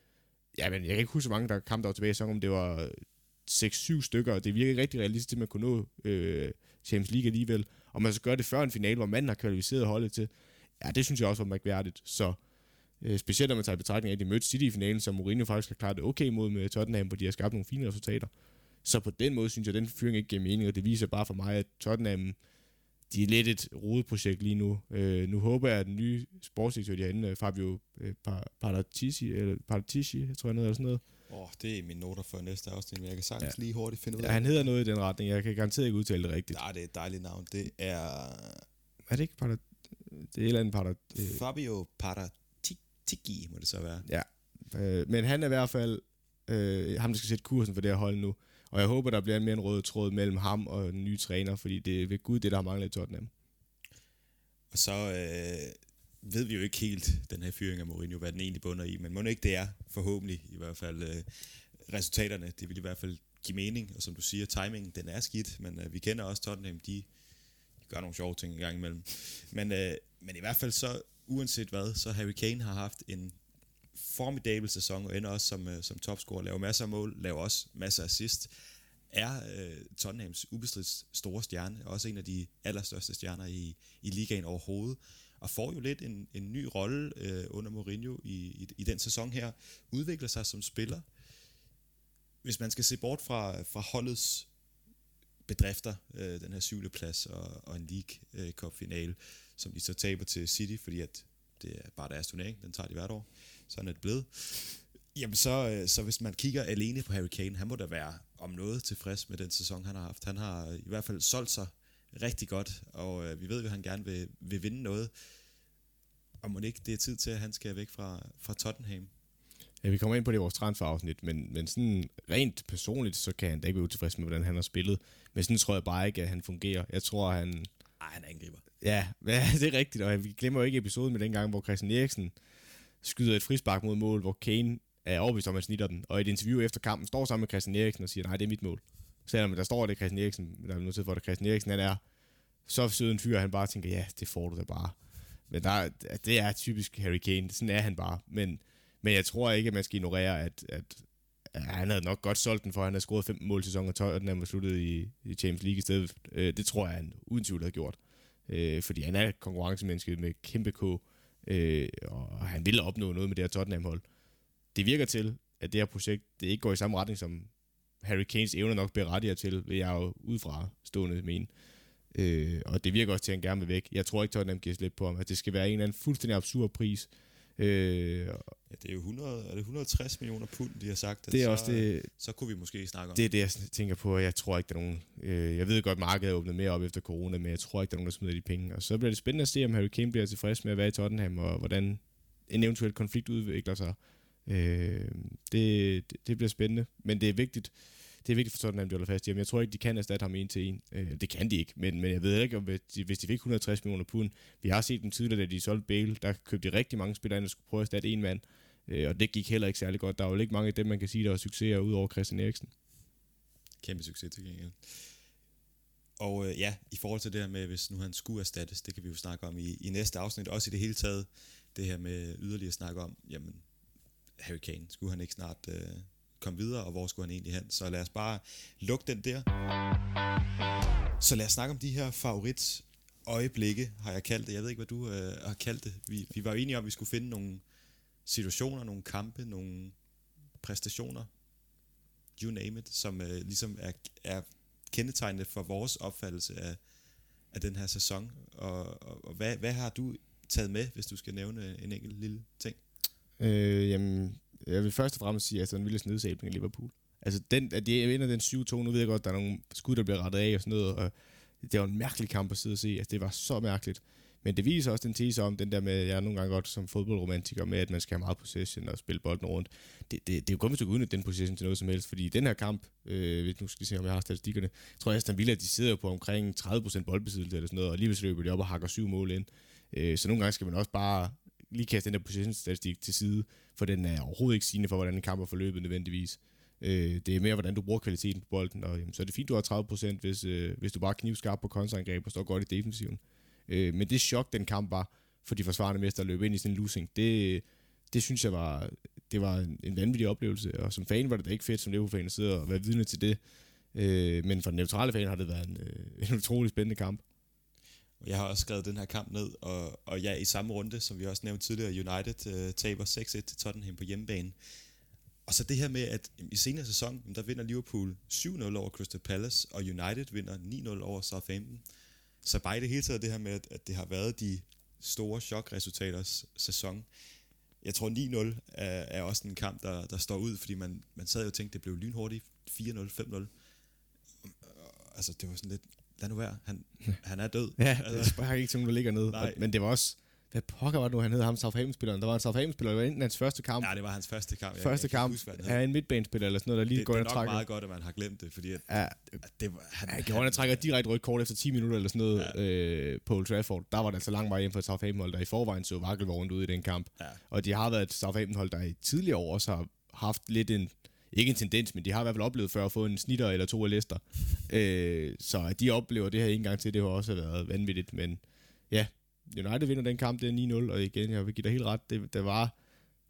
ja, men jeg kan ikke huske, så mange der kamp, der var tilbage i sæsonen, om det var 6-7 stykker, og det virker ikke rigtig realistisk, at man kunne nå øh, Champions League alligevel. Og man så gør det før en finale, hvor manden har kvalificeret holdet til. Ja, det synes jeg også var mærkværdigt. Så øh, specielt når man tager i betragtning af, at de mødte City i finalen, som Mourinho faktisk har klaret det okay mod med Tottenham, hvor de har skabt nogle fine resultater. Så på den måde synes jeg, at den fyring ikke giver mening, og det viser bare for mig, at Tottenham de er lidt et rodeprojekt lige nu. Øh, nu håber jeg, at den nye sportsdirektør derinde, Fabio øh, Paratici, eller Paratici, jeg tror jeg eller sådan noget, Åh, oh, det er mine noter for næste afsnit, men jeg kan sagtens ja. lige hurtigt finde ud af Ja, han hedder noget i den retning. Jeg kan garanteret ikke udtale det rigtigt. Nej, det er et dejligt navn. Det er... Er det ikke Paratici? Det er et eller andet Paratici. Øh... Fabio Paratici, må det så være. Ja, øh, men han er i hvert fald øh, ham, der skal sætte kursen for det her hold nu. Og jeg håber, der bliver mere en rød tråd mellem ham og den nye træner, fordi det er ved Gud det, der har manglet i Tottenham. Og så øh, ved vi jo ikke helt, den her fyring af Mourinho, hvad den egentlig bunder i, men må ikke det er, forhåbentlig i hvert fald, øh, resultaterne, det vil i hvert fald give mening, og som du siger, timingen, den er skidt, men øh, vi kender også Tottenham, de, de gør nogle sjove ting en gang imellem. Men, øh, men i hvert fald så, uanset hvad, så Harry Kane har haft en formidabel sæson, og ender også som, øh, som topscorer, laver masser af mål, laver også masser af assist, er øh, Tottenhams ubestridt store stjerne, også en af de allerstørste stjerner i, i ligaen overhovedet, og får jo lidt en, en ny rolle øh, under Mourinho i, i, i den sæson her, udvikler sig som spiller. Hvis man skal se bort fra, fra holdets bedrifter, øh, den her syvende plads og, og en League øh, Cup finale, som de så taber til City, fordi at det er bare deres turnering, den tager de hvert år. Sådan er det blevet. Jamen så, øh, så hvis man kigger alene på Harry Kane, han må da være om noget tilfreds med den sæson, han har haft. Han har i hvert fald solgt sig rigtig godt, og øh, vi ved jo, at han gerne vil, vil vinde noget. Og må ikke det er tid til, at han skal væk fra, fra Tottenham? Ja, vi kommer ind på det i vores transferafsnit, men, men sådan rent personligt, så kan han da ikke være utilfreds med, hvordan han har spillet. Men sådan tror jeg bare ikke, at han fungerer. Jeg tror, at han... Ej, han angriber. Ja, ja, det er rigtigt, og vi glemmer jo ikke episoden med den gang, hvor Christian Eriksen skyder et frispark mod mål, hvor Kane er overbevist om, at han snitter den. Og i et interview efter kampen står sammen med Christian Eriksen og siger, nej, det er mit mål. Selvom der står, at det er Christian Eriksen, der er nødt til for, at Christian Eriksen han er så sød en fyr, at han bare tænker, ja, det får du da bare. Men der, det er typisk Harry Kane, sådan er han bare. Men, men jeg tror ikke, at man skal ignorere, at, at, at han havde nok godt solgt den, for han har scoret 15 mål i sæsonen, og Tottenham var sluttet i, i Champions League i stedet. Øh, det tror jeg, han uden tvivl havde gjort. Øh, fordi han er et konkurrencemenneske med kæmpe K, øh, og han vil opnå noget med det her Tottenham-hold. Det virker til, at det her projekt det ikke går i samme retning, som Harry Kanes evner nok berettiger til, vil jeg jo udefra stående mene. Øh, og det virker også til, at han gerne vil væk. Jeg tror ikke, Tottenham giver slip på ham. At det skal være en eller anden fuldstændig absurd pris. Øh, ja, det er jo 100, er det 160 millioner pund, de har sagt. Det er så, også det, så kunne vi måske snakke om det. er det, jeg tænker på. Jeg tror ikke, der er nogen... Øh, jeg ved godt, markedet er åbnet mere op efter corona, men jeg tror ikke, der er nogen, der smider de penge. Og så bliver det spændende at se, om Harry Kane bliver tilfreds med at være i Tottenham, og hvordan en eventuel konflikt udvikler sig. Øh, det, det bliver spændende, men det er vigtigt det er vigtigt for Tottenham, at de holder fast i ham. Jeg tror ikke, de kan erstatte ham en til en. Øh, det kan de ikke, men, men jeg ved ikke, om de, hvis de fik 160 millioner pund. Vi har set dem tidligere, da de solgte Bale, der købte de rigtig mange spillere, der skulle prøve at erstatte en mand. Øh, og det gik heller ikke særlig godt. Der er jo ikke mange af dem, man kan sige, der var succeser ud over Christian Eriksen. Kæmpe succes til gengæld. Og øh, ja, i forhold til det her med, hvis nu han skulle erstattes, det kan vi jo snakke om i, i næste afsnit, også i det hele taget, det her med yderligere snak om, jamen, Harry Kane, skulle han ikke snart øh, komme videre, og hvor skulle han egentlig hen. Så lad os bare lukke den der. Så lad os snakke om de her favorit øjeblikke, har jeg kaldt det. Jeg ved ikke, hvad du øh, har kaldt det. Vi, vi var jo enige om, at vi skulle finde nogle situationer, nogle kampe, nogle præstationer, you name it, som øh, ligesom er, er kendetegnende for vores opfattelse af, af den her sæson. Og, og, og hvad, hvad har du taget med, hvis du skal nævne en enkelt lille ting? Øh, jamen, jeg vil først og fremmest sige, at Aston Villas nedsabling af Liverpool. Altså, den, at de vinder den 7-2, nu ved jeg godt, at der er nogle skud, der bliver rettet af og sådan noget, og det var en mærkelig kamp at sidde og se. Altså, det var så mærkeligt. Men det viser også den tese om, den der med, jeg er nogle gange godt som fodboldromantiker med, at man skal have meget possession og spille bolden rundt. Det, det, det er jo kun, hvis du kan udnytte den possession til noget som helst, fordi i den her kamp, øh, hvis nu skal se, om jeg har statistikkerne, tror jeg, at Aston Villa, de sidder på omkring 30% boldbesiddelse eller sådan noget, og lige løber de op og hakker syv mål ind. Øh, så nogle gange skal man også bare lige kaste den der possession-statistik til side, for den er overhovedet ikke sigende for, hvordan en kamp er forløbet nødvendigvis. Øh, det er mere, hvordan du bruger kvaliteten på bolden, og jamen, så er det fint, du har 30%, hvis, øh, hvis du bare knivskarp på kontraangreb og står godt i defensiven. Øh, men det chok, den kamp var, for de forsvarende mester at løbe ind i sådan en losing, det, det synes jeg var, det var en, en vanvittig oplevelse, og som fan var det da ikke fedt som Liverpool-fan at sidde og være vidne til det. Øh, men for den neutrale fan har det været en, øh, en utrolig spændende kamp. Jeg har også skrevet den her kamp ned, og, og ja, i samme runde, som vi også nævnte tidligere, United øh, taber 6-1 til Tottenham på hjemmebane. Og så det her med, at i senere sæson, der vinder Liverpool 7-0 over Crystal Palace, og United vinder 9-0 over Southampton. Så bare i det hele taget det her med, at det har været de store chokresultaters sæson. Jeg tror 9-0 er, er også en kamp, der, der står ud, fordi man, man sad jo og tænkte, det blev lynhurtigt 4-0, 5-0. Altså, det var sådan lidt, lad nu være, han, han er død. Ja, altså, det spørger ikke til, du ligger ned. Nej. Men det var også, hvad pokker var det nu, han hed ham Southampton-spilleren? Der var en Southampton-spiller, det var enten hans første kamp, ja, det var hans første kamp. Jeg, første kamp, huske, han er en midtbanespiller eller sådan noget, der lige det, går det ind er og nok trækker. meget godt, at man har glemt det, fordi at, Ja, at det var, han, han gjorde, han trækker direkte rødt kort efter 10 minutter eller sådan noget ja. øh, på Old Trafford. Der var det altså lang vej hjem for Southampton-hold, der i forvejen så vakkelvognet ud i den kamp. Ja. Og de har været et Southampton-hold, der i tidligere år også har haft lidt en, ikke en tendens, men de har i hvert fald oplevet før at få en snitter eller to af lister. øh, så at de oplever det her en gang til, det har også været vanvittigt. Men ja, United vinder den kamp, det er 9-0, og igen, jeg vil give dig helt ret, det, det var,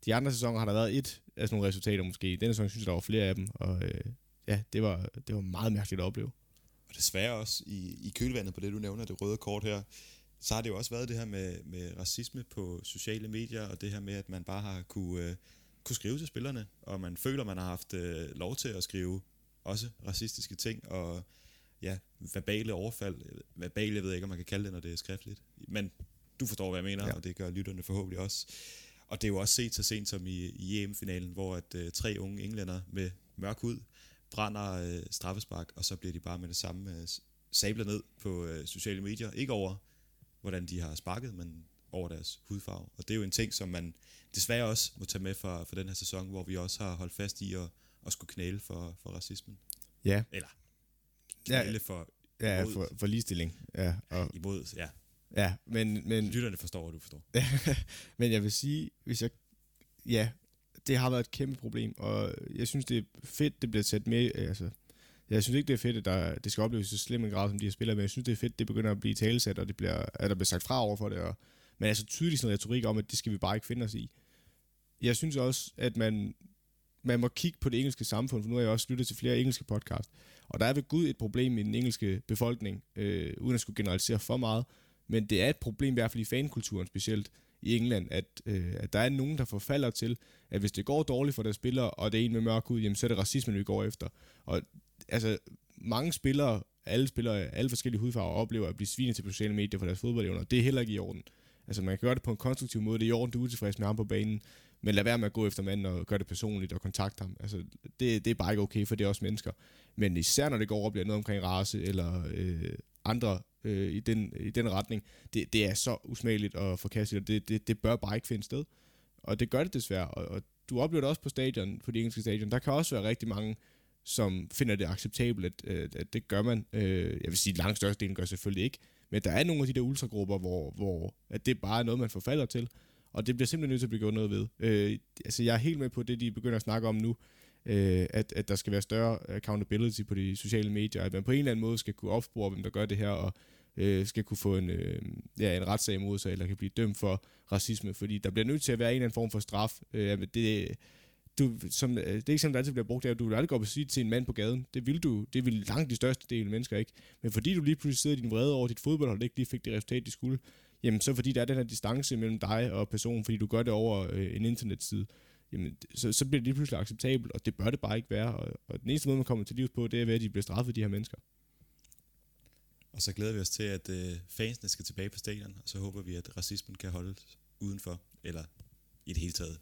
de andre sæsoner har der været et af sådan nogle resultater måske. Denne sæson synes jeg, der var flere af dem, og øh, ja, det var, det var meget mærkeligt at opleve. Og desværre også i, i kølvandet på det, du nævner, det røde kort her, så har det jo også været det her med, med racisme på sociale medier, og det her med, at man bare har kunne, øh, kunne skrive til spillerne, og man føler, man har haft øh, lov til at skrive også racistiske ting, og ja, verbale overfald, verbale, jeg ved ikke, om man kan kalde det, når det er skriftligt, men du forstår, hvad jeg mener, ja. og det gør lytterne forhåbentlig også. Og det er jo også set så sent som i, i EM-finalen, hvor at øh, tre unge englænder med mørk hud brænder øh, straffespark, og så bliver de bare med det samme øh, sabler ned på øh, sociale medier. Ikke over, hvordan de har sparket, men over deres hudfarve. Og det er jo en ting, som man desværre også må tage med for, for den her sæson, hvor vi også har holdt fast i at, at skulle knæle for, for racismen. Ja, Eller Ja, knæle for, ja imod, for, for ligestilling. Ja, og, imod, ja. ja men, men, Lytterne forstår, du forstår. men jeg vil sige, hvis jeg... Ja, det har været et kæmpe problem, og jeg synes, det er fedt, det bliver sat med... Altså, jeg synes ikke, det er fedt, at der, det skal opleves så slem en grad, som de her spillere, men jeg synes, det er fedt, det begynder at blive talesat, og det bliver, at der bliver sagt fra over for det. Og, men altså tydeligt sådan en retorik om, at det skal vi bare ikke finde os i. Jeg synes også, at man, man må kigge på det engelske samfund, for nu har jeg også lyttet til flere engelske podcast, og der er ved Gud et problem i den engelske befolkning, øh, uden at skulle generalisere for meget, men det er et problem, i hvert fald i fankulturen specielt i England, at, øh, at der er nogen, der forfalder til, at hvis det går dårligt for deres spillere, og det er en med mørk ud, jamen så er det racismen, vi går efter. Og altså, mange spillere, alle spillere af alle forskellige hudfarver, oplever at blive svinet til på sociale medier for deres fodboldevner. Det er heller ikke i orden. Altså, man kan gøre det på en konstruktiv måde. Det er i orden, du er utilfreds med ham på banen. Men lad være med at gå efter manden og gøre det personligt og kontakte ham. Altså, det, det er bare ikke okay, for det er også mennesker. Men især når det går over og bliver noget omkring race eller øh, andre øh, i, den, i den retning, det, det er så usmageligt og forkasteligt, og det, det, det bør bare ikke finde sted. Og det gør det desværre, og, og du oplever det også på stadion, på de engelske stadion. Der kan også være rigtig mange, som finder det acceptabelt, at, at, at det gør man. Øh, jeg vil sige, at langt størstedelen gør selvfølgelig ikke, men der er nogle af de der ultragrupper, hvor, hvor at det bare er noget, man forfalder til, og det bliver simpelthen nødt til at blive gjort noget ved. Øh, altså, jeg er helt med på det, de begynder at snakke om nu, øh, at, at der skal være større accountability på de sociale medier, at man på en eller anden måde skal kunne opspore, hvem der gør det her, og øh, skal kunne få en, øh, ja, en retssag imod sig, eller kan blive dømt for racisme, fordi der bliver nødt til at være en eller anden form for straf. Øh, det, du, som, øh, det eksempel, der altid bliver brugt, det er, at du vil aldrig gå op og sige til en mand på gaden. Det vil du, det vil langt de største del af mennesker ikke. Men fordi du lige pludselig sidder i din vrede over dit fodboldhold, ikke lige fik det resultat, de skulle, jamen så fordi der er den her distance mellem dig og personen, fordi du gør det over øh, en internetside, jamen, så, så bliver det lige pludselig acceptabelt, og det bør det bare ikke være. Og, og den eneste måde, man kommer til livs på, det er ved, at de bliver straffet, de her mennesker. Og så glæder vi os til, at øh, fansene skal tilbage på stadion, og så håber vi, at racismen kan holdes udenfor, eller i det hele taget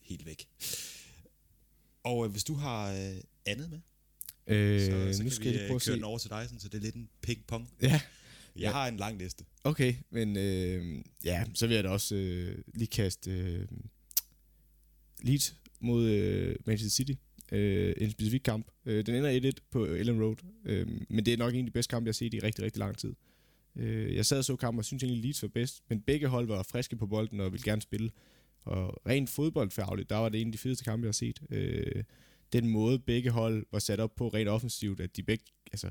helt væk. Og øh, hvis du har øh, andet med, Øh, så, så nu kan skal vi jeg øh, prøve at køre den over til dig, sådan, så det er lidt en ping-pong. Ja, Jeg Ja. har en lang liste. okay, men øh, ja, så vil jeg da også øh, lige kaste øh, Leeds mod øh, Manchester City. Øh, en specifik kamp. Øh, den ender 1-1 på Ellen Road, øh, men det er nok en af de bedste kampe, jeg har set i rigtig, rigtig lang tid. Øh, jeg sad og så kampen og synes egentlig, Leeds var bedst, men begge hold var friske på bolden og ville gerne spille. Og rent fodboldfagligt, der var det en af de fedeste kampe, jeg har set. Øh, den måde, begge hold var sat op på rent offensivt, at de begge, altså,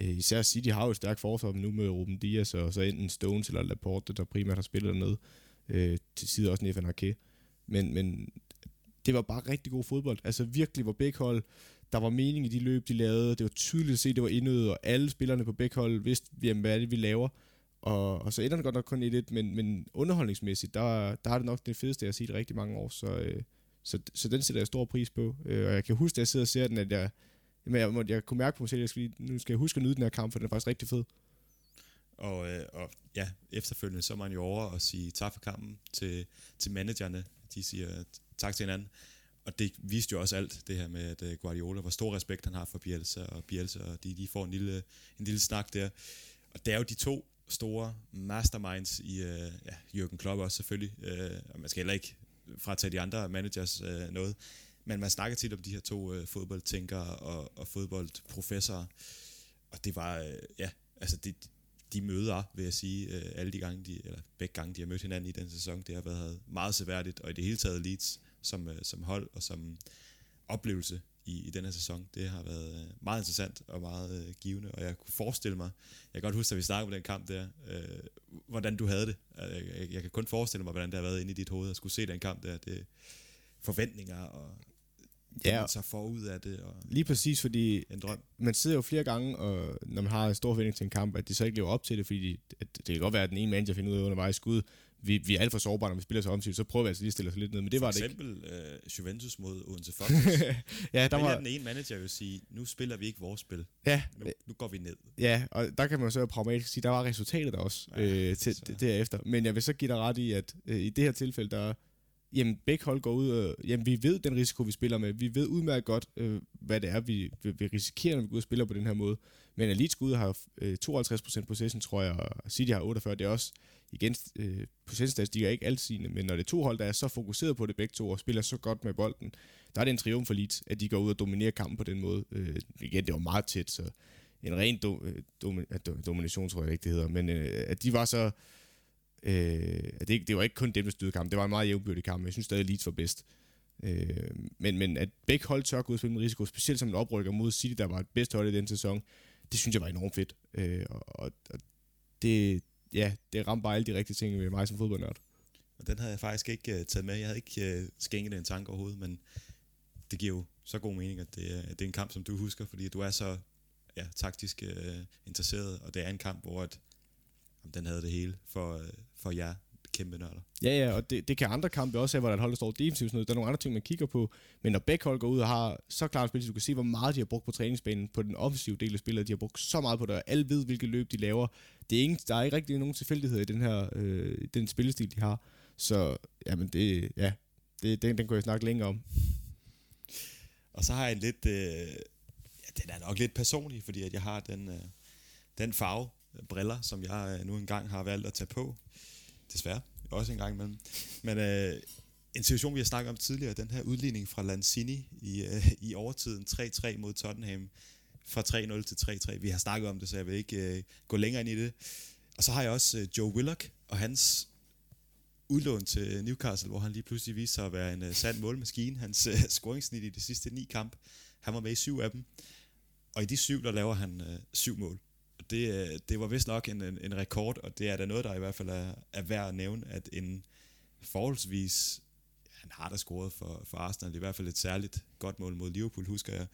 øh, især City har jo et stærkt forsvar nu med Ruben Dias, og så enten Stones eller Laporte, der primært har spillet dernede. Øh, til side også Nathan Arke. Men, men det var bare rigtig god fodbold. Altså virkelig, hvor begge hold, der var mening i de løb, de lavede. Det var tydeligt at se, det var indødet, og alle spillerne på begge hold vidste, jamen, hvad er det, vi laver. Og, og så ender det godt nok kun i lidt, men, men underholdningsmæssigt, der, der har det nok det fedeste, jeg har set i rigtig mange år. Så, øh, så, så den sætter jeg stor pris på. Øh, og jeg kan huske, at jeg sidder og ser den, at jeg, jamen, jeg, jeg, jeg kunne mærke på mig selv, at jeg skal, nu skal jeg huske at nyde den her kamp, for den er faktisk rigtig fed. Og, øh, og ja, efterfølgende så er man jo over og sige tak for kampen til, til managerne. De siger tak til hinanden. Og det viste jo også alt, det her med, at øh, Guardiola, hvor stor respekt han har for Bielsa, og Bielsa, og de, de får en lille, en lille snak der. Og det er jo de to store masterminds i øh, ja, Jürgen Klopp også selvfølgelig. Øh, og man skal heller ikke fratage de andre managers øh, noget. Men man snakker tit om de her to øh, fodboldtænkere og, og fodboldprofessorer. Og det var, øh, ja, altså det, de møder, vil jeg sige, øh, alle de gange, de, eller begge gange, de har mødt hinanden i den sæson, det har været meget seværdigt, og i det hele taget Leeds som, øh, som hold og som oplevelse i, i den her sæson. Det har været øh, meget interessant og meget øh, givende, og jeg kunne forestille mig, jeg kan godt huske, at vi snakkede om den kamp der, øh, hvordan du havde det. Jeg, jeg, jeg kan kun forestille mig, hvordan det har været inde i dit hoved at skulle se den kamp der. Det, forventninger og det, ja, man så forud af det. Og lige præcis, fordi en drøm. man sidder jo flere gange, og når man har en stor forventning til en kamp, at de så ikke lever op til det, fordi at det kan godt være, at den ene manager finder ud af undervejs skud, vi, vi er alt for sårbare, når vi spiller så omsigt, så prøver vi altså lige at stille os lidt ned, men det for var eksempel, det ikke. eksempel uh, Juventus mod Odense Fox. ja, der var... den ene manager vil sige, nu spiller vi ikke vores spil. Ja. Nu, nu går vi ned. Ja, og der kan man så pragmatisk sige, der var resultatet der også ja, øh, til, så. derefter. Men jeg vil så give dig ret i, at øh, i det her tilfælde, der jamen begge hold går ud, og jamen vi ved den risiko, vi spiller med. Vi ved udmærket godt, øh, hvad det er, vi, vi, vi risikerer, når vi går ud og spiller på den her måde. Men Elite Skud har øh, 52% possession, tror jeg, og City har 48. Det er også, igen, øh, possession er ikke altsigende, men når det er to hold, der er så fokuseret på det begge to, og spiller så godt med bolden, der er det en triumf for Leeds, at de går ud og dominerer kampen på den måde. Øh, igen, det var meget tæt, så en ren do, øh, do, domination, tror jeg ikke, det hedder, men øh, at de var så Øh, det, det var ikke kun dem, der styrede kampen. Det var en meget jævnbyrdig kamp, men jeg synes stadig, at Leeds var bedst. Øh, men, men at begge hold tør gå ud og spille med risiko, specielt som en oprykker mod City, der var et bedste hold i den sæson, det synes jeg var enormt fedt. Øh, og, og det, ja, det ramte bare alle de rigtige ting ved mig som fodboldnørd. Og den havde jeg faktisk ikke uh, taget med. Jeg havde ikke uh, skænket en tanke overhovedet, men det giver jo så god mening, at det, at det er en kamp, som du husker, fordi du er så ja, taktisk uh, interesseret, og det er en kamp, hvor at, den havde det hele for, for jer kæmpe nørder. Ja, ja, og det, det kan andre kampe også have, hvor der hold, der står defensivt. Der er nogle andre ting, man kigger på. Men når begge hold går ud og har så klart spil, så du kan se, hvor meget de har brugt på træningsbanen på den offensive del af spillet. De har brugt så meget på det, og alle ved, hvilke løb de laver. Det er ingen, der er ikke rigtig nogen tilfældighed i den her øh, den spillestil, de har. Så jamen det, ja, det, den, den kunne jeg snakke længere om. Og så har jeg en lidt, øh, ja, den er nok lidt personlig, fordi at jeg har den, øh, den farve, briller, som jeg øh, nu engang har valgt at tage på. Desværre, også en gang imellem. Men øh, en situation, vi har snakket om tidligere, den her udligning fra Lanzini i, øh, i overtiden 3-3 mod Tottenham, fra 3-0 til 3-3. Vi har snakket om det, så jeg vil ikke øh, gå længere ind i det. Og så har jeg også øh, Joe Willock og hans udlån til Newcastle, hvor han lige pludselig viser sig at være en øh, sand målmaskine. Hans øh, scoringsnit i de sidste ni kamp, han var med i syv af dem. Og i de syv, der laver han øh, syv mål det, øh, det var vist nok en, en, en rekord, og det er da noget, der i hvert fald er, er værd at nævne, at en forholdsvis, han har da scoret for, for Arsenal, i hvert fald et særligt godt mål mod Liverpool, husker jeg,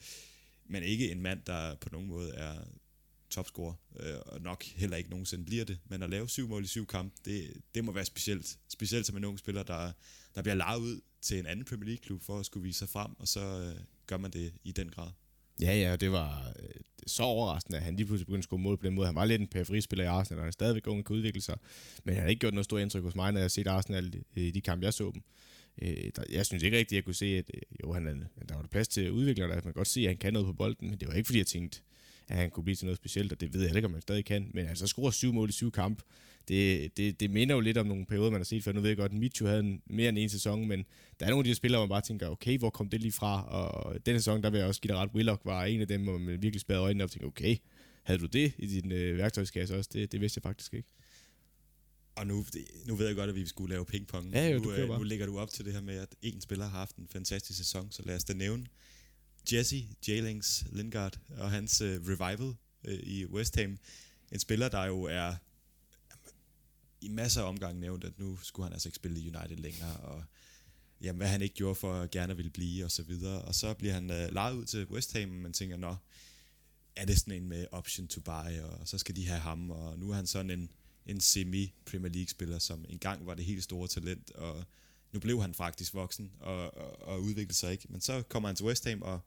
men ikke en mand, der på nogen måde er topscorer, øh, og nok heller ikke nogensinde bliver det, men at lave syv mål i syv kampe, det, det må være specielt, specielt som en ung spiller, der, der bliver lavet ud til en anden Premier League-klub for at skulle vise sig frem, og så øh, gør man det i den grad. Ja, ja, det var øh, så overraskende, at han lige pludselig begyndte at score mål på den måde. Han var lidt en periferispiller i Arsenal, og han er stadigvæk ung kan udvikle sig. Men han har ikke gjort noget stort indtryk hos mig, når jeg har set Arsenal øh, i de kampe, jeg så dem. Øh, jeg synes ikke rigtigt, at jeg kunne se, at jo, han, der var der plads til at udvikle, der. Man kan godt se, at han kan noget på bolden, men det var ikke, fordi jeg tænkte, at han kunne blive til noget specielt, og det ved jeg ikke, om han stadig kan. Men altså, scorer syv mål i syv kampe, det, det, det minder jo lidt om nogle perioder, man har set før. Nu ved jeg godt, at Michu havde en, mere end en sæson, men der er nogle af de spillere, hvor man bare tænker, okay, hvor kom det lige fra? Og den sæson, der vil jeg også give dig ret, Willock var en af dem, hvor man virkelig spærrede øjnene op og tænkte, okay, havde du det i din øh, værktøjskasse også? Det, det vidste jeg faktisk ikke. Og nu, nu ved jeg godt, at vi skulle lave pingpong. Ja, jo, nu, øh, nu lægger du op til det her med, at en spiller har haft en fantastisk sæson, så lad os da nævne Jesse Jalings Lingard og hans øh, revival øh, i West Ham. En spiller, der jo er i masser af omgange nævnt, at nu skulle han altså ikke spille i United længere, og jamen, hvad han ikke gjorde for at gerne ville blive, og så videre. Og så bliver han øh, lejet ud til West Ham, man tænker, nå, er det sådan en med option to buy, og så skal de have ham, og nu er han sådan en, en semi-Premier League-spiller, som engang var det helt store talent, og nu blev han faktisk voksen og, og, og udviklede sig ikke. Men så kommer han til West Ham og,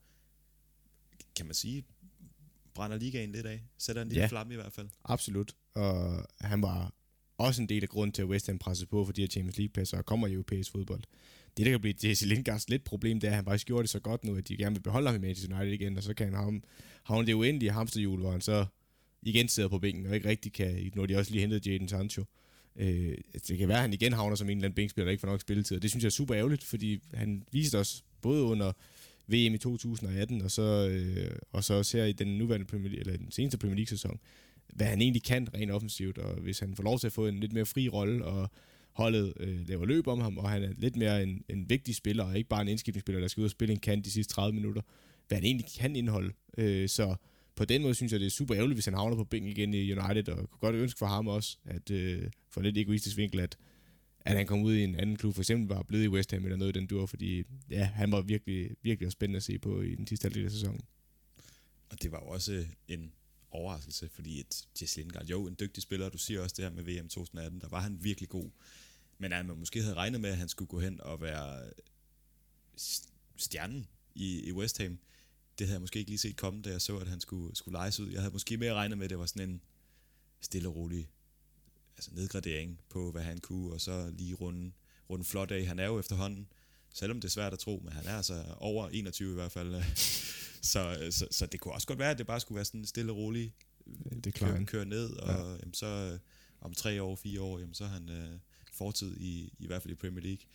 kan man sige, brænder ligaen lidt af. Sætter en lille ja, flamme i hvert fald. Absolut. Og han var også en del af grunden til, at West Ham pressede på for de her Champions League-passer og kommer i europæisk fodbold. Det, der kan blive Jesse Lindgaards lidt problem, det er, at han faktisk gjorde det så godt nu, at de gerne vil beholde ham i Manchester United igen, og så kan han havne, det uendelige hamsterhjul, hvor han så igen sidder på bænken og ikke rigtig kan, når de også lige hentede Jadon Sancho. Øh, Øh, altså, det kan være, at han igen havner som en eller anden bænkspiller, der ikke får nok spilletid, og det synes jeg er super ærgerligt, fordi han viste os både under VM i 2018, og så, øh, og så også her i den nuværende Premier League, eller den seneste Premier League-sæson, hvad han egentlig kan rent offensivt, og hvis han får lov til at få en lidt mere fri rolle, og holdet øh, laver løb om ham, og han er lidt mere en, en vigtig spiller, og ikke bare en indskiftningsspiller, der skal ud og spille en kant de sidste 30 minutter, hvad han egentlig kan indeholde. Øh, så på den måde synes jeg, det er super ærgerligt, hvis han havner på bænken igen i United, og kunne godt ønske for ham også, at øh, for en lidt egoistisk vinkel, at, at han kom ud i en anden klub, for eksempel var blevet i West Ham eller noget i den dur, fordi ja, han var virkelig, virkelig spændende at se på i den sidste halvdel af sæsonen. Og det var også øh, en overraskelse, fordi et Jesse Lindgaard, jo, en dygtig spiller, du siger også det her med VM 2018, der var han virkelig god. Men at man måske havde regnet med, at han skulle gå hen og være stjernen i, i West Ham, det havde jeg måske ikke lige set komme, da jeg så, at han skulle, skulle lejes ud. Jeg havde måske mere regnet med, at det var sådan en stille og rolig altså nedgradering på, hvad han kunne, og så lige runde, runde flot af. Han er jo efterhånden, selvom det er svært at tro, men han er altså over 21 i hvert fald. så, så, så det kunne også godt være, at det bare skulle være sådan stille og rolig det er køre, køre ned, og ja. jamen, så øh, om tre år, fire år, jamen, så er han øh, fortid i, i hvert fald i Premier League.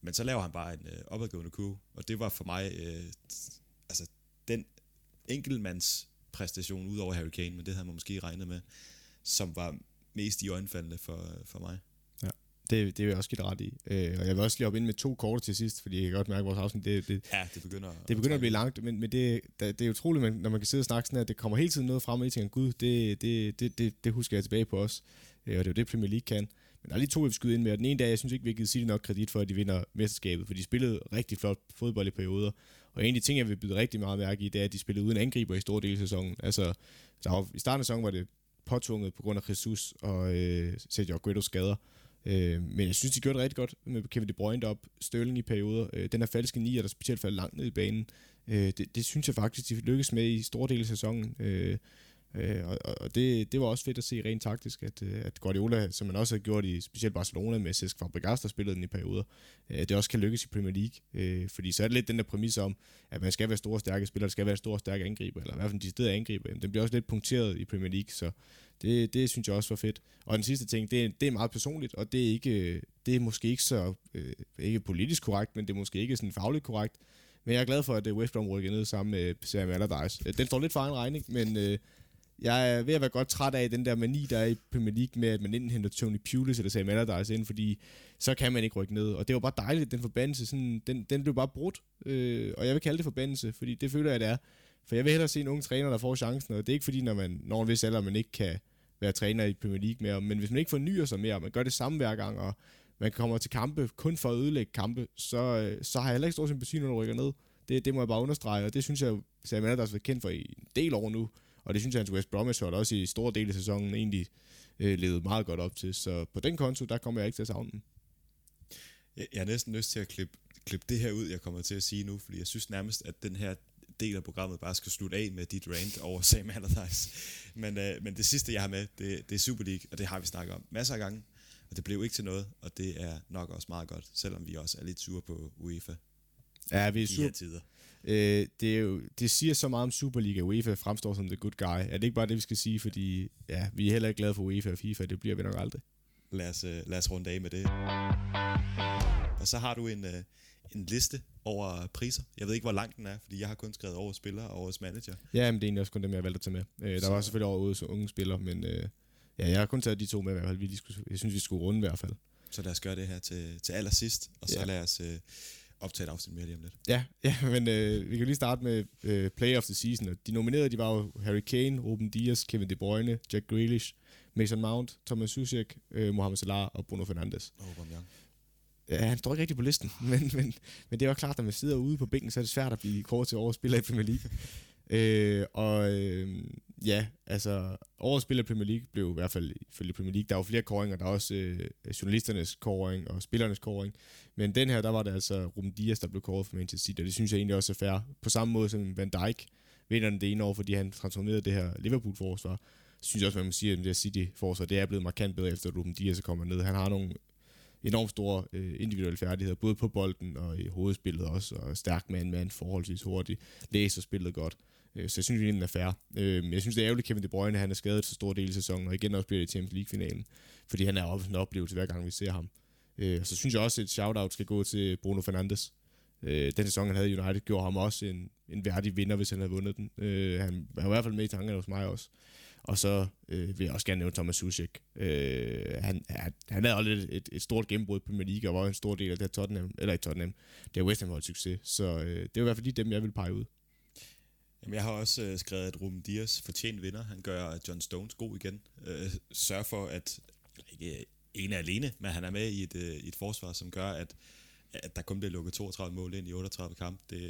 Men så laver han bare en øh, opadgående kurve, og det var for mig øh, altså den enkeltmands præstation ud over Harry Kane, men det havde man måske regnet med, som var mest i øjenfaldende for, for mig. Ja, det, det vil jeg også give ret i. Øh, og jeg vil også lige op ind med to kort til sidst, fordi jeg kan godt mærke, at vores afsnit, det, det, ja, det begynder, det begynder at, at blive langt, men, men det, det, er utroligt, når man kan sidde og snakke sådan at det kommer hele tiden noget frem, og I tænker, gud, det, det, det, det, det husker jeg tilbage på os. Øh, og det er jo det, Premier League kan. Men der er lige to, jeg vil skyde ind med, og den ene dag, jeg synes ikke, vi har givet City nok kredit for, at de vinder mesterskabet, for de spillede rigtig flot fodbold i perioder. Og en af de ting, jeg vil byde rigtig meget mærke i, det er, at de spillede uden angriber i store dele af sæsonen. Altså, der var, i starten af sæsonen var det påtvunget på grund af Jesus og øh, Sergio Aguero skader. Øh, men jeg synes, de gjorde det rigtig godt med Kevin De Bruyne op, Sterling i perioder. Øh, den er falske nier, der specielt faldt langt ned i banen. Øh, det, det, synes jeg faktisk, de lykkedes med i store dele af sæsonen. Øh, Øh, og og det, det var også fedt at se rent taktisk, at, øh, at Guardiola, som man også har gjort i specielt Barcelona med Cesc Fabregas, der spillede den i perioder, øh, det også kan lykkes i Premier League. Øh, fordi så er det lidt den der præmis om, at man skal være store stærke spillere, der skal være store stærke angriber, eller i hvert fald de steder angriber. Den bliver også lidt punkteret i Premier League, så det, det synes jeg også var fedt. Og den sidste ting, det, er, det er meget personligt, og det er, ikke, det er måske ikke så øh, ikke politisk korrekt, men det er måske ikke sådan fagligt korrekt. Men jeg er glad for, at øh, West Brom rykker ned sammen med Sam Allardyce. Øh, den står lidt for en regning, men øh, jeg er ved at være godt træt af den der mani, der er i Premier League med, at man enten henter Tony Pulis eller Sam Allardyce ind, fordi så kan man ikke rykke ned. Og det var bare dejligt, den forbandelse, sådan, den, den blev bare brudt. Øh, og jeg vil kalde det forbandelse, fordi det føler jeg, det er. For jeg vil hellere se en ung træner, der får chancen, og det er ikke fordi, når man når en vis alder, man ikke kan være træner i Premier League mere, men hvis man ikke fornyer sig mere, og man gør det samme hver gang, og man kommer til kampe kun for at ødelægge kampe, så, øh, så har jeg heller ikke stor sympati, når du rykker ned. Det, det må jeg bare understrege, og det synes jeg, Sam Allardyce har været kendt for i en del år nu, og det synes jeg, at West Bromwich hold også i store dele af sæsonen egentlig øh, levede meget godt op til. Så på den konto, der kommer jeg ikke til at savne den. Jeg, jeg har næsten lyst til at klippe, klippe det her ud, jeg kommer til at sige nu, fordi jeg synes nærmest, at den her del af programmet bare skal slutte af med dit rant over Sam Allardyce. Men, øh, men det sidste, jeg har med, det, det er Super League, og det har vi snakket om masser af gange, og det blev ikke til noget, og det er nok også meget godt, selvom vi også er lidt sure på UEFA. Ja, vi er sure. tider. Øh, det, er jo, det siger så meget om Superliga, UEFA fremstår som the good guy. Er det ikke bare det, vi skal sige, fordi ja, vi er heller ikke glade for UEFA og FIFA, det bliver vi nok aldrig. Lad os, uh, lad os runde af med det. Og så har du en, uh, en liste over priser. Jeg ved ikke, hvor lang den er, fordi jeg har kun skrevet over spillere og årets manager. Ja, men det er egentlig også kun dem, jeg valgte at tage med. Øh, der var selvfølgelig over årets unge spillere, men øh, ja, jeg har kun taget de to med i hvert fald. Vi, skulle, jeg synes, vi skulle runde i hvert fald. Så lad os gøre det her til, til allersidst, og så ja. lad os... Uh, optage et afsnit mere lige om lidt. Ja, ja men øh, vi kan lige starte med øh, Play of the Season. Og de nominerede, de var jo Harry Kane, Ruben Dias, Kevin De Bruyne, Jack Grealish, Mason Mount, Thomas Susek, øh, Mohamed Salah og Bruno Fernandes. Og Aubameyang. Ja, han står ikke rigtig på listen, men, men, men det var klart, at man sidder ude på bænken, så er det svært at blive kort til årets spiller i Premier League. øh, og øh, ja, altså årets spiller Premier League blev i hvert fald ifølge Premier League, der var flere koringer, der er også øh, journalisternes koring og spillernes koring. Men den her, der var det altså Ruben Dias, der blev kåret for Manchester City, og det synes jeg egentlig også er fair. På samme måde som Van Dijk vinder den det ene år, fordi han transformerede det her Liverpool-forsvar. Synes jeg også, man må sige, at det her City-forsvar, det er blevet markant bedre efter, at Ruben Dias er kommet ned. Han har nogle enormt store øh, individuelle færdigheder, både på bolden og i hovedspillet også, og stærk man-man, forholdsvis hurtigt, læser spillet godt. Øh, så jeg synes, det er fair. Øh, men jeg synes, det er ærgerligt, Kevin De Bruyne, han er skadet så stor del af sæsonen, og igen også bliver det i Champions League-finalen, fordi han er også en oplevelse, hver gang vi ser ham. Øh, så synes jeg også, at et shout-out skal gå til Bruno Fernandes. Øh, den sæson, han havde i United, gjorde ham også en, en værdig vinder, hvis han havde vundet den. Øh, han var i hvert fald med i tankerne hos mig også. Og så øh, vil jeg også gerne nævne Thomas Suchek. Øh, han, han, han havde aldrig et, et, stort gennembrud på Premier League, og var en stor del af det her Tottenham, eller i Tottenham, det er West Ham holdt succes. Så øh, det er i hvert fald lige dem, jeg vil pege ud. Jamen, jeg har også øh, skrevet, at Ruben Dias fortjent vinder. Han gør øh, John Stones god igen. Øh, sørger for, at ikke øh, ene alene, men han er med i et, øh, et forsvar, som gør, at, at der kun bliver lukket 32 mål ind i 38 kampe. Det,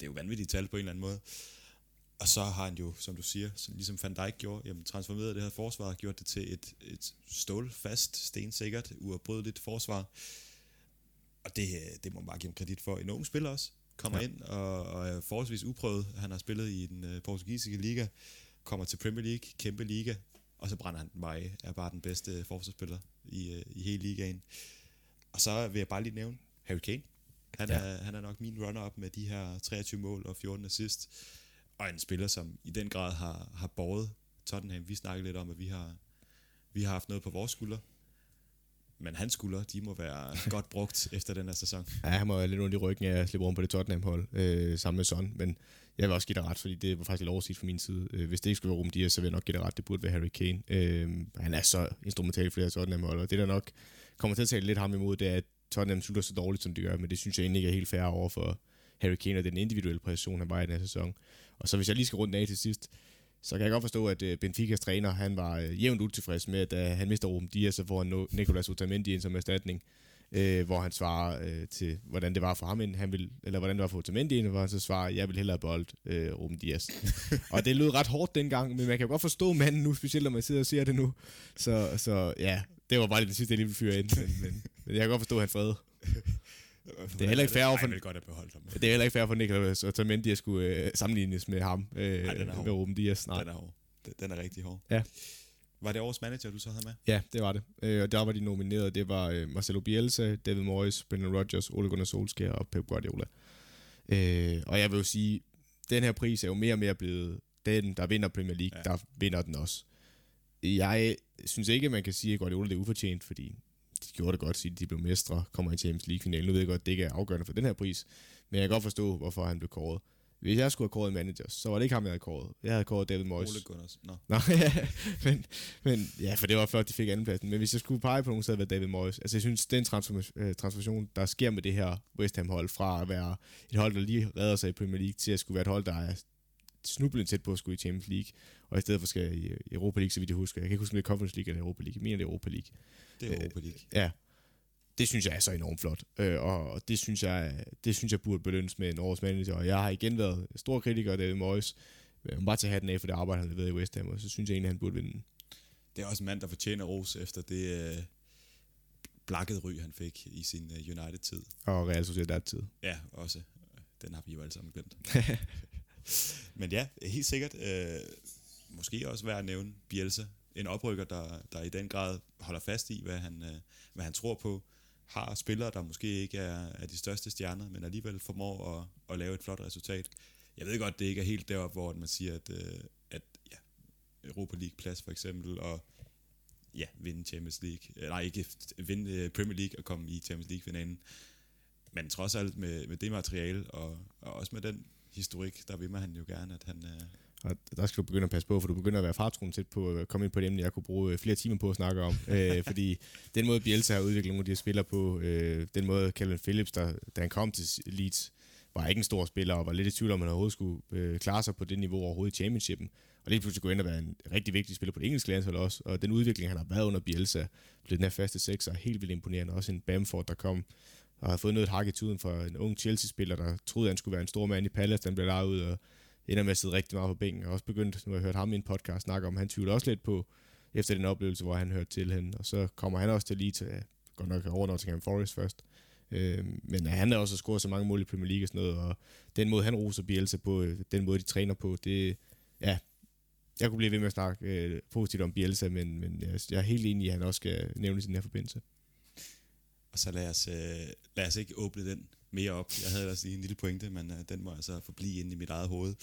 det er jo vanvittigt tal på en eller anden måde. Og så har han jo, som du siger, som ligesom Van Dijk gjorde, jamen, transformeret det her forsvar og gjort det til et, et stålfast, stensikkert, uafbrydeligt forsvar. Og det, øh, det må man bare give ham kredit for. En ung spiller også, kommer ja. ind og, og er forholdsvis uprøvet. Han har spillet i den uh, portugisiske liga, kommer til Premier League, kæmpe liga, og så brænder han den bare af, er bare den bedste forsvarsspiller i, uh, i hele ligaen. Og så vil jeg bare lige nævne Harry Kane. Han, ja. er, han er nok min runner-up med de her 23 mål og 14 assist og en spiller, som i den grad har, har båret Tottenham. Vi snakkede lidt om, at vi har, vi har haft noget på vores skulder, men hans skulder, de må være godt brugt efter den her sæson. Ja, han må være lidt ondt i ryggen af at slippe rundt på det Tottenham-hold øh, sammen med Son, men jeg vil også give dig ret, fordi det var faktisk lidt oversigt fra min side. Øh, hvis det ikke skulle være Ruben Dias, så vil jeg nok give dig ret, det burde være Harry Kane. Øh, han er så instrumental for det her Tottenham-hold, og det der nok kommer til at tale lidt ham imod, det er, at Tottenham slutter så dårligt, som de gør, men det synes jeg egentlig ikke er helt fair over for Harry Kane og den individuelle præstation, han var i den her sæson. Og så hvis jeg lige skal runde af til sidst, så kan jeg godt forstå, at øh, Benficas træner, han var øh, jævnt utilfreds med, at da han mister Ruben Dias, så får han Nicolas Otamendi ind som erstatning, øh, hvor han svarer øh, til, hvordan det var for ham, han vil, eller hvordan det var for Otamendi hvor han så svarer, jeg vil hellere bold øh, Ruben Dias. og det lød ret hårdt dengang, men man kan godt forstå manden nu, specielt når man sidder og ser det nu. Så, så ja, det var bare det sidste, jeg lige ville fyre ind, men, men, men jeg kan godt forstå, at han fred. Det er heller ikke fair for... godt at beholde ham. Det er heller ikke fair for Nicolas Otamendi at skulle øh, sammenlignes med ham. Øh, Ej, den er med Ruben Dias. Nej. Den er hård. Den er rigtig hård. Ja. Var det årets manager, du så havde med? Ja, det var det. Øh, og der var de nomineret. Det var øh, Marcelo Bielsa, David Moyes, Brendan Rodgers, Ole Gunnar Solskjaer og Pep Guardiola. Øh, og jeg vil jo sige, den her pris er jo mere og mere blevet den, der vinder Premier League, ja. der vinder den også. Jeg synes ikke, man kan sige, at Guardiola er ufortjent, fordi de gjorde det godt, siden de blev mestre, kommer i Champions League-finalen. Nu ved jeg godt, at det ikke er afgørende for den her pris, men jeg kan godt forstå, hvorfor han blev kåret. Hvis jeg skulle have kåret manager, så var det ikke ham, jeg havde kåret. Jeg havde kåret David Moyes. Ole Gunners. No. Nå, ja, men, men, ja, for det var før, de fik andenpladsen. Men hvis jeg skulle pege på nogen, så havde det været David Moyes. Altså, jeg synes, den øh, transformation, der sker med det her West Ham-hold, fra at være et hold, der lige redder sig i Premier League, til at skulle være et hold, der er snublende tæt på at skulle i Champions League, og i stedet for skal i Europa League, så vidt jeg husker. Jeg kan ikke huske, om det er Conference League eller Europa League. Jeg mener, det er Europa League. Det er Europa League. Øh, ja, det synes jeg er så enormt flot. Øh, og det synes, jeg, det synes jeg burde belønnes med en års manager. Og jeg har igen været stor kritiker af David Moyes. Jeg må bare tage hatten af for det arbejde, han været i West Ham, og så synes jeg egentlig, han burde vinde Det er også en mand, der fortjener ros efter det øh, blakkede ry, han fik i sin øh, United-tid. Og Real Sociedad-tid. Ja, også. Den har vi jo alle sammen glemt. Men ja, helt sikkert. Øh, måske også værd at nævne Bielsa. En oprykker, der, der i den grad holder fast i, hvad han, øh, hvad han tror på har spillere, der måske ikke er, er de største stjerner, men alligevel formår at, at lave et flot resultat. Jeg ved godt, det ikke er helt deroppe, hvor man siger, at, øh, at ja, Europa League plads for eksempel, og ja, vinde Champions League, øh, nej ikke vinde øh, Premier League og komme i Champions League-finalen. Men trods alt med, med det materiale, og, og også med den historik, der vil man han jo gerne, at han, øh, og der skal du begynde at passe på, for du begynder at være fartroen tæt på at komme ind på det emne, jeg kunne bruge øh, flere timer på at snakke om. øh, fordi den måde, Bielsa har udviklet nogle af de her spillere på, øh, den måde, Calvin Phillips, der, da han kom til Leeds, var ikke en stor spiller, og var lidt i tvivl om, han overhovedet skulle øh, klare sig på det niveau overhovedet i championshipen. Og lige pludselig gå ind og være en rigtig vigtig spiller på det engelske landshold også. Og den udvikling, han har været under Bielsa, blev den her faste sekser, er helt vildt imponerende. Også en Bamford, der kom og har fået noget hak i tuden for en ung Chelsea-spiller, der troede, han skulle være en stor mand i Palace, den blev lavet ud og ender med at sidde rigtig meget på bænken. Og også begyndt, nu har jeg hørt ham i en podcast snakke om, han tvivler også lidt på, efter den oplevelse, hvor han hørte til hende. Og så kommer han også til lige til, godt nok over Nottingham Forest først. Øh, men han har også scoret så mange mål i Premier League og sådan noget, og den måde, han roser Bielsa på, øh, den måde, de træner på, det, ja, jeg kunne blive ved med at snakke øh, positivt om Bielsa, men, men jeg, jeg er helt enig i, at han også skal nævnes i den her forbindelse. Og så lad os, øh, lad os ikke åbne den mere op. Jeg havde ellers lige en lille pointe, men øh, den må altså forblive inde i mit eget hoved.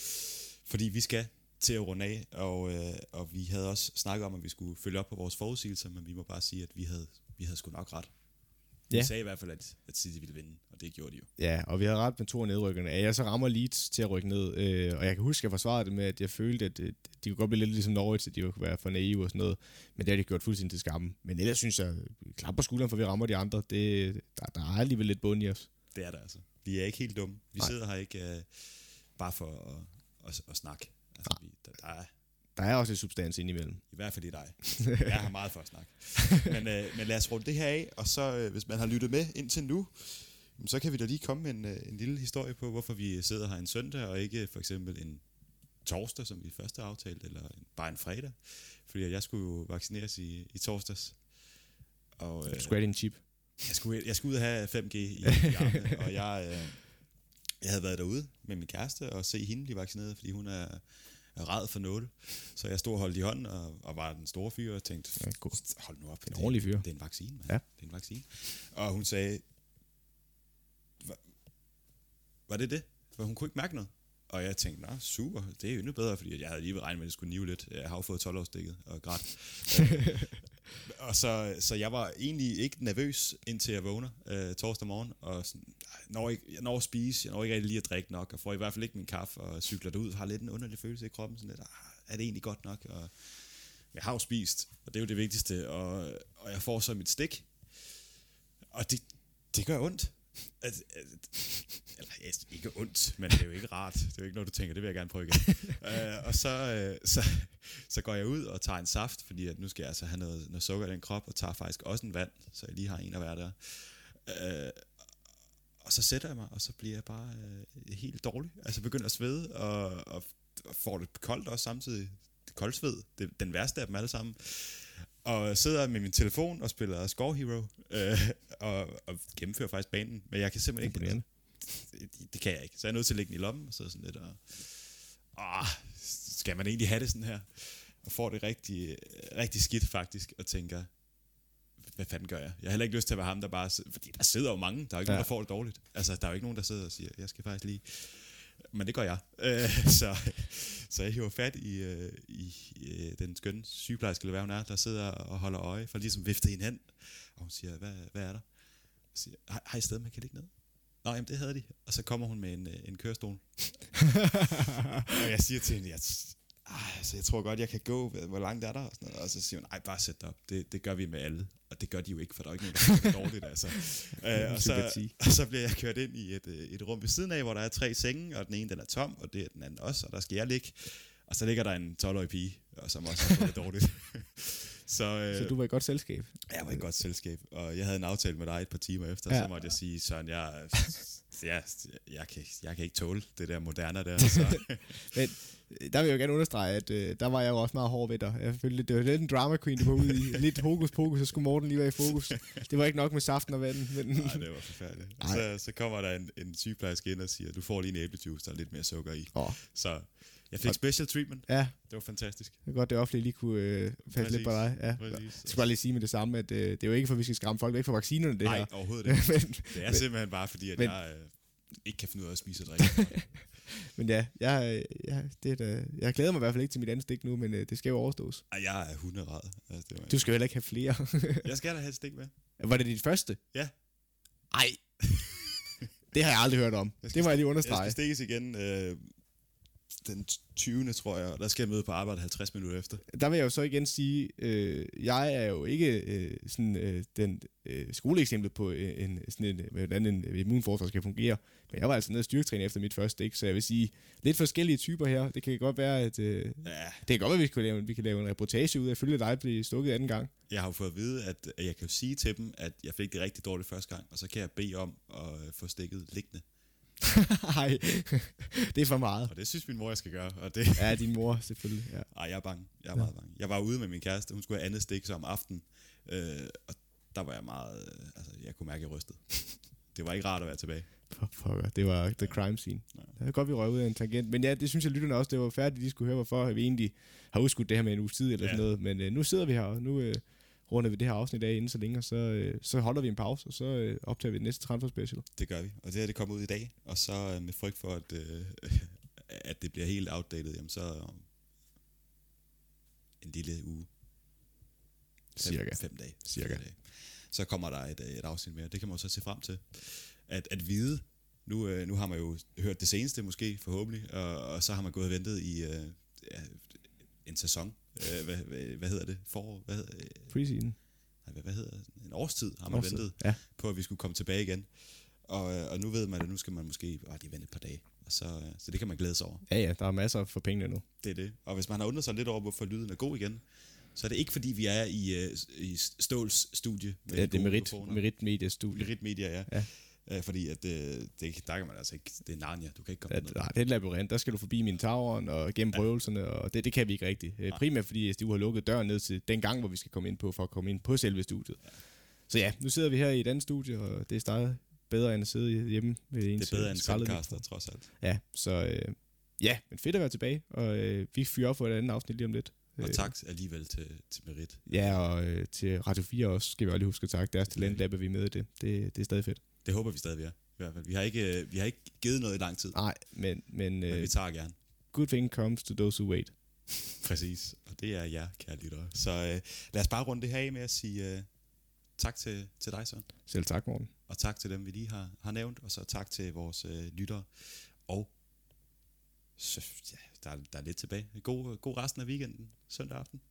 Fordi vi skal til at runde af, og, øh, og vi havde også snakket om, at vi skulle følge op på vores forudsigelser, men vi må bare sige, at vi havde, vi havde sgu nok ret. Vi Ja. sagde i hvert fald, at, at City ville vinde, og det gjorde de jo. Ja, og vi har ret med to af nedrykkerne. At jeg så rammer Leeds til at rykke ned, øh, og jeg kan huske, at jeg forsvarede det med, at jeg følte, at øh, de kunne godt blive lidt ligesom Norwich, at de kunne være for naive og sådan noget. Men det har de gjort fuldstændig til skamme. Men ellers synes jeg, klap på skulderen, for vi rammer de andre. Det, der, der er alligevel lidt bund i os. Det er det altså. Vi er ikke helt dumme. Vi Nej. sidder her ikke øh, bare for at, at, at snakke. Altså, vi, der, der er Der er også lidt substans indimellem. i hvert fald i dig. Jeg har meget for at snakke. Men, øh, men lad os runde det her af, og så øh, hvis man har lyttet med indtil nu, så kan vi da lige komme med en, øh, en lille historie på, hvorfor vi sidder her en søndag, og ikke for eksempel en torsdag, som vi først har aftalt, eller en, bare en fredag. Fordi jeg skulle jo vaccineres i, i torsdags. Og, øh, Du skulle have din chip. Jeg skulle, jeg skulle ud og have 5G i, i armene, og jeg, øh, jeg havde været derude med min kæreste og se hende blive vaccineret, fordi hun er, ræd for nåle. Så jeg stod og holdt i hånden og, og var den store fyr og tænkte, Ja, god. hold nu op. En ordentlig fyr. Det er en vaccine, mand. Ja. Det er en vaccine. Og hun sagde, "Hva- var det det? For hun kunne ikke mærke noget. Og jeg tænkte, nå, super, det er jo endnu bedre, fordi jeg havde lige regnet med, at det skulle nive lidt. Jeg har jo fået 12 årsdækket og grædt. Og så, så jeg var egentlig ikke nervøs, indtil jeg vågner øh, torsdag morgen, og sådan, jeg når, ikke, jeg når at spise, jeg når ikke rigtig lige at drikke nok, og får i hvert fald ikke min kaffe, og cykler derud, har lidt en underlig følelse i kroppen, sådan lidt, "Ah, er det egentlig godt nok? Og jeg har jo spist, og det er jo det vigtigste, og, og jeg får så mit stik, og det, det gør ondt. At, at, eller ja, ikke ondt, men det er jo ikke rart. Det er jo ikke noget, du tænker, det vil jeg gerne prøve igen. uh, og så, uh, så, så går jeg ud og tager en saft, fordi at nu skal jeg altså have noget, noget sukker i den krop, og tager faktisk også en vand, så jeg lige har en at være der. Uh, og så sætter jeg mig, og så bliver jeg bare uh, helt dårlig. Altså begynder at svede, og, og, og får det koldt også samtidig. Det koldt sved, det, den værste af dem alle sammen og sidder med min telefon og spiller Score Hero, øh, og, og gennemfører faktisk banen, men jeg kan simpelthen ikke... Imponerende. Det, det kan jeg ikke. Så jeg er nødt til at lægge den i lommen, og så sådan lidt, og, ah, skal man egentlig have det sådan her? Og får det rigtig, rigtig skidt faktisk, og tænker, hvad fanden gør jeg? Jeg har heller ikke lyst til at være ham, der bare... Fordi der sidder jo mange, der er jo ikke ja. nogen, der får det dårligt. Altså, der er jo ikke nogen, der sidder og siger, jeg skal faktisk lige... Men det gør jeg. Øh, så, så jeg hiver fat i, øh, i øh, den skønne sygeplejerske, eller hvad hun er, der sidder og holder øje, for ligesom vifte hende hen. Og hun siger, hvad, hvad er der? Jeg siger, har, har I sted, man kan ligge ned? Nå, jamen det havde de. Og så kommer hun med en, øh, en kørestol. og jeg siger til hende, jeg, altså, jeg tror godt, jeg kan gå. Hvor langt er der? Og, sådan noget. og så siger hun, nej, bare sæt dig op. Det, det gør vi med alle. Og det gør de jo ikke, for der er jo ikke nogen, der det dårligt. Altså. øh, og, så, og så bliver jeg kørt ind i et, øh, et rum ved siden af, hvor der er tre senge, og den ene den er tom, og det er den anden også, og der skal jeg ligge. Og så ligger der en 12-årig pige, og som også har fået det dårligt. så, øh, Så du var i godt selskab. jeg var i godt selskab, og jeg havde en aftale med dig et par timer efter, Ja. så måtte jeg sige, Søren, jeg, jeg, jeg, kan, jeg kan ikke tåle det der moderne der. Så, Men der vil jeg jo gerne understrege, at øh, der var jeg jo også meget hård ved dig. Jeg følte, lidt- det var lidt en drama queen, du var ude i. Lidt hokus pokus, så skulle Morten lige være i fokus. Det var ikke nok med saften og vandet, men nej, det var forfærdeligt. Og Nej. så, så kommer der en, en sygeplejerske ind og siger, du får lige en æblejuice, der er lidt mere sukker i. Åh, Så jeg fik special treatment. ja, Det var fantastisk. det er godt, det offentlige lige kunne øh, passe lidt på dig. Ja. Præcis. Jeg skal bare lige sige med det samme, at øh, det er jo ikke for, at vi skal skræmme folk væk fra vaccinerne, det Nej, her. overhovedet ikke. men, Det er simpelthen bare fordi, at men- jeg øh, ikke kan finde ud af at spise og drikke. men ja, jeg, jeg, det er jeg glæder mig i hvert fald ikke til mit andet stik nu, men øh, det skal jo overstås. Ej, jeg er hunderad. Altså, det var, Du skal jo heller ikke have flere. Jeg skal da have et stik med. var det dit første? Ja. Ej. det har jeg aldrig hørt om. Jeg Det må jeg lige Jeg understrege. skal stikkes igen øh, den 20. tror jeg, og der skal jeg møde på arbejde 50 minutter efter. Der vil jeg jo så igen sige, øh, jeg er jo ikke øh, sådan øh, den øh, skoleeksempel på øh, en, sådan en, hvordan en immunforsvar skal fungere. Men jeg var altså nede og styrketræne efter mit første stik, så jeg vil sige, lidt forskellige typer her. Det kan godt være, at øh, ja. det kan godt være, at vi kan, lave, vi kan lave en reportage ud af at følge dig blive stukket anden gang. Jeg har jo fået at vide, at jeg kan sige til dem, at jeg fik det rigtig dårligt første gang, og så kan jeg bede om at få stikket liggende. Nej, det er for meget. Og det synes min mor, jeg skal gøre. Og det... Ja, din mor selvfølgelig. Ja. Ej, jeg er bange. Jeg er meget bange. Jeg var ude med min kæreste, hun skulle have andet stik som aften. Øh, og der var jeg meget... Øh, altså, jeg kunne mærke, at jeg rystede. det var ikke rart at være tilbage. For det var the crime scene. Ja. Det er godt, vi røg ud af en tangent. Men ja, det synes jeg lytterne også, det var færdigt, de skulle høre, hvorfor vi egentlig har udskudt det her med en uges tid eller ja. sådan noget. Men øh, nu sidder vi her, og nu øh, runder vi det her afsnit af inden så længe, og så, øh, så holder vi en pause, og så øh, optager vi det næste transfer special. Det gør vi, og det her det kommer ud i dag, og så øh, med frygt for, at, øh, at det bliver helt outdated, jamen så om en lille uge. Fem, Cirka. Fem dage. Cirka. Fem dage. Så kommer der et, et afsnit mere. Det kan man så se frem til. At, at vide, nu, øh, nu har man jo hørt det seneste måske, forhåbentlig, og, og så har man gået og ventet i øh, en sæson øh, hvad, hvad, hvad hedder det? For, hvad hedder, øh, Preseason. Nej, hvad, hvad hedder? En årstid har man årstid. ventet ja. på, at vi skulle komme tilbage igen. Og, øh, og nu ved man, at nu skal man måske bare lige vente et par dage. Og så, øh, så det kan man glæde sig over. Ja, ja, der er masser for pengene nu. Det er det. Og hvis man har undret sig lidt over, hvorfor lyden er god igen, så er det ikke fordi, vi er i, i Ståls studie. Med ja, det er Merit, Merit Media studie. Merit Media, ja. ja. Øh, fordi at det, det, der kan man altså ikke, det er Narnia, du kan ikke komme ja, Nej, det er et labyrint, der skal du forbi min tavern og gennem ja. prøvelserne, og det, det kan vi ikke rigtigt. Nej. Primært fordi SDU har lukket døren ned til den gang, hvor vi skal komme ind på, for at komme ind på selve studiet. Ja. Så ja, nu sidder vi her i et andet studie, og det er stadig bedre end at sidde hjemme ved en Det er bedre end Skraldcaster, trods alt. Ja, så øh, ja, men fedt at være tilbage, og øh, vi fyrer op for et andet afsnit lige om lidt. Og øh, tak alligevel til, til Merit. Ja, og øh, til Radio 4 også, skal vi også lige huske at takke. Deres talentlab er vi med i det. det. Det er stadig fedt. Det håber vi stadig, vi er. I hvert fald. Vi har ikke, øh, vi har ikke givet noget i lang tid. Nej, men... Men, men øh, vi tager gerne. Good thing comes to those who wait. Præcis, og det er jer, kære lyttere. Så øh, lad os bare runde det her af med at sige øh, tak til, til dig, Søren. Selv tak, Morten. Og tak til dem, vi lige har, har nævnt, og så tak til vores øh, lyttere. Og så, ja, der, der er lidt tilbage. God, god resten af weekenden, søndag aften.